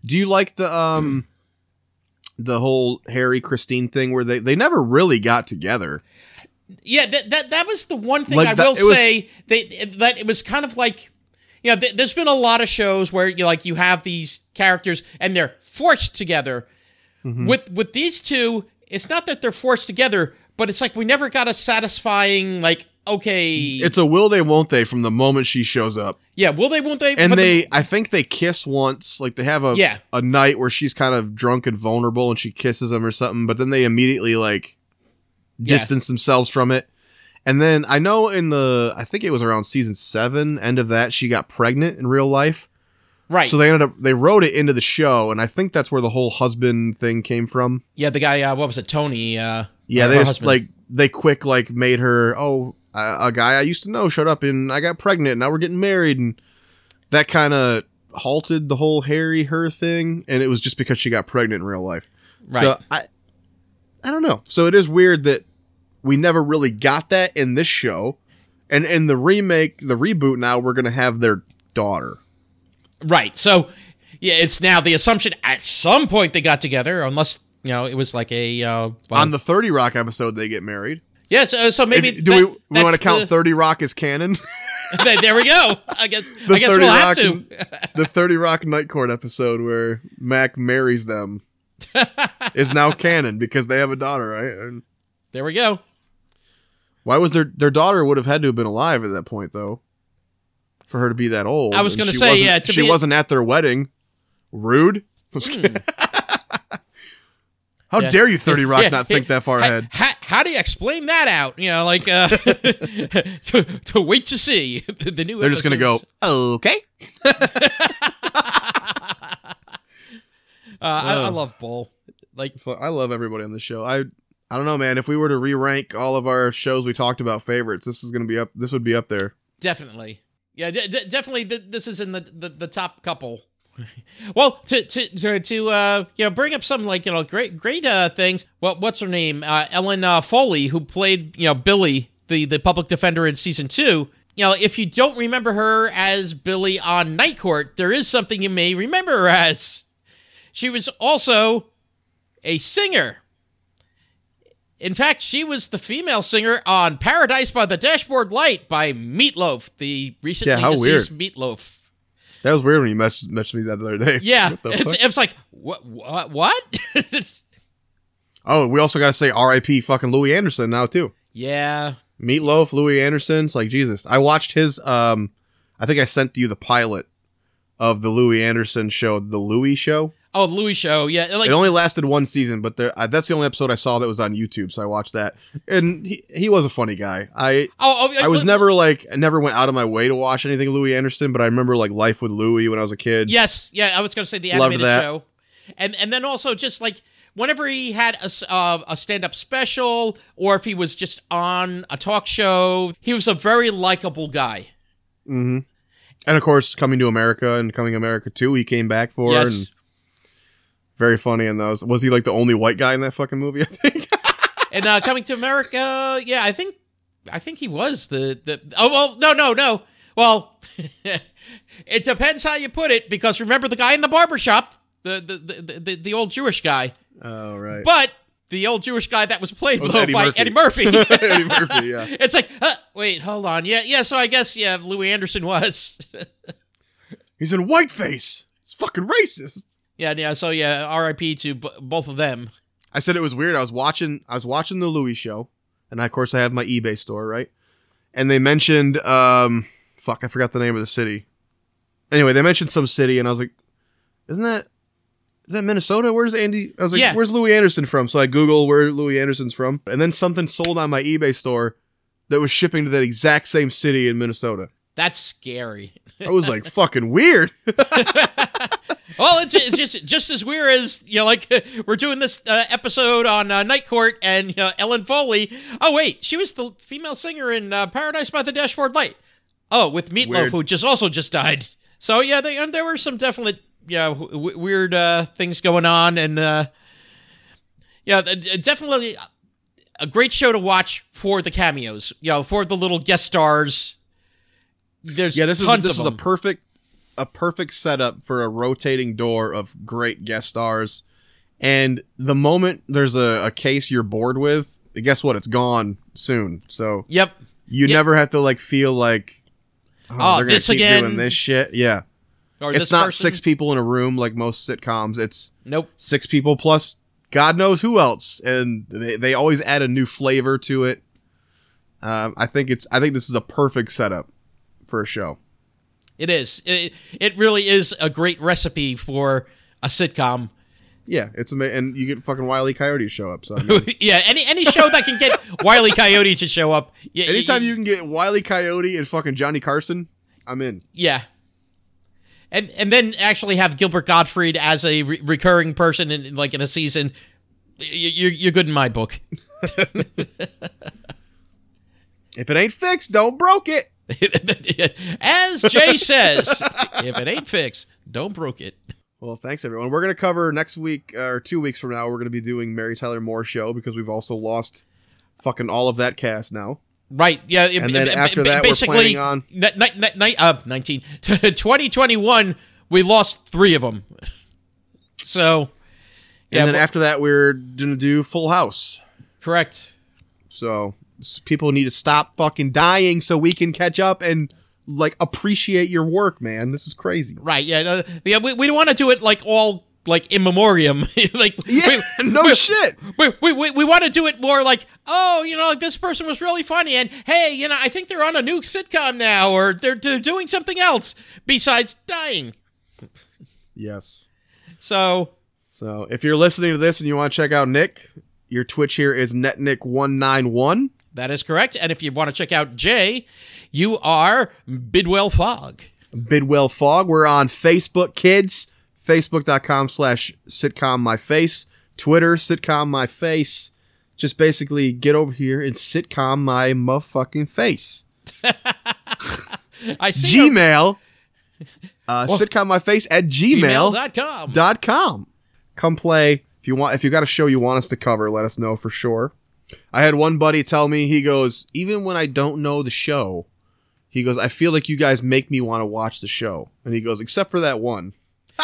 Do you like the um the whole Harry Christine thing where they they never really got together? Yeah that that, that was the one thing Like i that- will was- say they that it was kind of like you know th- there's been a lot of shows where you like you have these characters and they're forced together Mm-hmm. with with these two it's not that they're forced together but it's like we never got a satisfying like okay It's a will they won't they from the moment she shows up. yeah will they won't they And But the- they I think they kiss once. Like they have a Yeah. a night where she's kind of drunk and vulnerable and she kisses him or something, but then they immediately like Yeah. distanced themselves from it. And then I know in the I think it was around season seven, end of that, she got pregnant in real life. Right. So they ended up they wrote it into the show, and I think that's where the whole husband thing came from. yeah, the guy. Uh, what was it? Tony. Uh, Yeah, they just husband. like they quick like made her oh a, a guy I used to know showed up and I got pregnant. Now we're getting married, and that kind of halted the whole Harry her thing. And it was just because she got pregnant in real life. Right. So I I don't know. So it is weird that we never really got that in this show, and in the remake, the reboot. Now we're gonna have their daughter. Right. So, yeah, it's now the assumption at some point they got together, unless you know it was like a uh, well, On the Thirty Rock episode, they get married. yeah. So, so maybe If- do that- we, we want to count the- Thirty Rock as canon? there we go. I guess The I guess 30 we'll have Rock to. the 30 Rock Night Court episode where Mac marries them is now canon because they have a daughter, right? There we go. Why was their their daughter would have had to have been alive at that point though? For her to be that old. I was gonna say, yeah, to she be- wasn't at their wedding. Rude. How Hmm. Yeah. dare you, 30 Rock, Yeah, not think that far Ha- ahead? ha- how do you explain that out? You know, like uh, to, to wait to see the, new. They're just gonna go, okay. Uh, I, I love Bull. Like, I love everybody on the show. I I don't know, man. If we were to re-rank all of our shows we talked about favorites, this is gonna be up. This would be up there. definitely, yeah, d- d- definitely. Th- this is in the, the, the top couple. well, to to to, to uh, you know, bring up some like you know great great uh things. What what's her name? Uh, Ellen uh, Foley, who played you know Billie, the the public defender in season two. You know, if you don't remember her as Billie on Night Court, there is something you may remember her as. She was also a singer. In fact, she was the female singer on Paradise by the Dashboard Light by Meatloaf, the recently Yeah, how deceased Meatloaf. That was weird when you messaged, messaged me that the other day. Yeah, it's, it's like, what? What? what? Oh, we also got to say R.I.P. fucking Louie Anderson now too. yeah. Meatloaf, Louie Anderson. It's like Jesus. I watched his. Um, I think I sent you the pilot of the Louie Anderson show, the Louie Show. Oh, the Louie show. Yeah, like it only lasted one season, but there, uh, that's the only episode I saw that was on YouTube, so I watched that. And he, he was a funny guy. I oh, oh I was never like I never went out of my way to watch anything Louie Anderson, but I remember like Life with Louie when I was a kid. Yes, yeah, I was going to say the Loved animated that. show, and and then also just like whenever he had a uh, a stand up special or if he was just on a talk show, he was a very likable guy. hmm And of course, Coming to America and Coming to America too, he came back for. Yes. And very funny in those. Was he like the only white guy in that fucking movie? I think. And uh, coming to America, yeah, I think I think he was the the. Oh well, no, no, no. Well, it depends how you put it because remember the guy in the barber shop, the the the, the, the old Jewish guy, oh right. but the old Jewish guy that was played was Eddie by Murphy. Eddie Murphy. Eddie Murphy, yeah. It's like, uh, wait, hold on. Yeah, yeah. So I guess yeah, Louie Anderson was. He's in whiteface. It's fucking racist. Yeah, yeah. So yeah, R.I.P. to b- both of them. I said it was weird. I was watching I was watching the Louie show, and of course I have my eBay store, right? And they mentioned um fuck, I forgot the name of the city. Anyway, they mentioned some city and I was like, Isn't that is that Minnesota? Where's Andy? I was like, Yeah. Where's Louie Anderson from? So I Google where Louie Anderson's from. And then something sold on my eBay store that was shipping to that exact same city in Minnesota. That's scary. I was like, fucking weird. Well, it's, it's just just as weird as you know, like we're doing this uh, episode on uh, Night Court and you know, Ellen Foley. Oh wait, she was the female singer in uh, Paradise by the Dashboard Light. Oh, with Meatloaf, Weird. who just also just died. So yeah, they, and there were some definite yeah w- weird uh, things going on, and uh, yeah, definitely a great show to watch for the cameos. You know, for the little guest stars. There's Yeah, this is this is a them. perfect a perfect setup for a rotating door of great guest stars. And the moment there's a, a case you're bored with, guess what? It's gone soon. So Yep. you Yep. never have to like feel like oh, Oh, they're gonna this keep again. doing this shit. Yeah. Or it's not person. six people in a room like most sitcoms. It's Nope. six people plus God knows who else. And they, they always add a new flavor to it. Um, I think it's I think this is a perfect setup for a show. It is. It, it really is a great recipe for a sitcom. Yeah, it's amazing, and you get fucking Wiley Coyote show up. So I mean, yeah, any any show that can get Wiley Coyote to show up. Yeah, anytime you can get Wiley Coyote and fucking Johnny Carson, I'm in. Yeah. And and then actually have Gilbert Gottfried as a re- recurring person in like in a season. y- You're you're good in my book. If it ain't fixed, don't broke it. As Jay says, if it ain't fixed, don't broke it. Well, thanks everyone. We're gonna cover next week uh, or two weeks from now. We're gonna be doing Mary Tyler Moore show because we've also lost fucking all of that cast now. Right. Yeah. it- And then it- after ba- that, we're basically, planning on- ni- ni- ni- uh, 19, 2021, we lost three of them. So, yeah, And then after that, we're gonna do Full House. correct. So people need to stop fucking dying so we can catch up and like appreciate your work, man. This is crazy. Right. Yeah. Uh, yeah. We, we don't want to do it like all like in memoriam. like Yeah, we, no we- shit. We, we, we, we want to do it more like, oh, you know, like this person was really funny, and hey, you know, I think they're on a new sitcom now, or they're, they're doing something else besides dying. Yes. So, So if you're listening to this and you want to check out Nick, your Twitch here is netnick191. That is correct. And if you want to check out Jay, you are Bidwell Fogg. Bidwell Fog. We're on Facebook, kids. Facebook.com slash sitcom my face. Twitter, sitcom my face. Just basically get over here and sitcom my motherfucking face. I see. Gmail. Uh, sitcom my face at gmail. Gmail.com. dot com. Come play if you want. If you got a show you want us to cover, let us know for sure. I had one buddy tell me he goes, even when I don't know the show, he goes, I feel like you guys make me want to watch the show. And he goes, except for that one.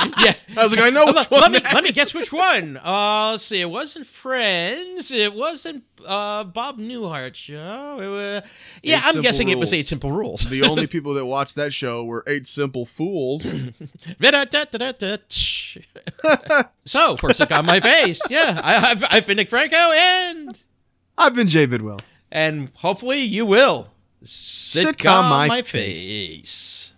yeah. I was like, I know Let, me let me guess which one. Uh, let's see. It wasn't Friends. It wasn't uh Bob Newhart show. It yeah, Eight I'm guessing it was Eight Simple Rules. the only people that watched that show were eight simple fools. so first look on my face. Yeah, I, I've I've been Nick Franco, and I've been Jay Bidwell. and hopefully you will Sitcom my my face. face.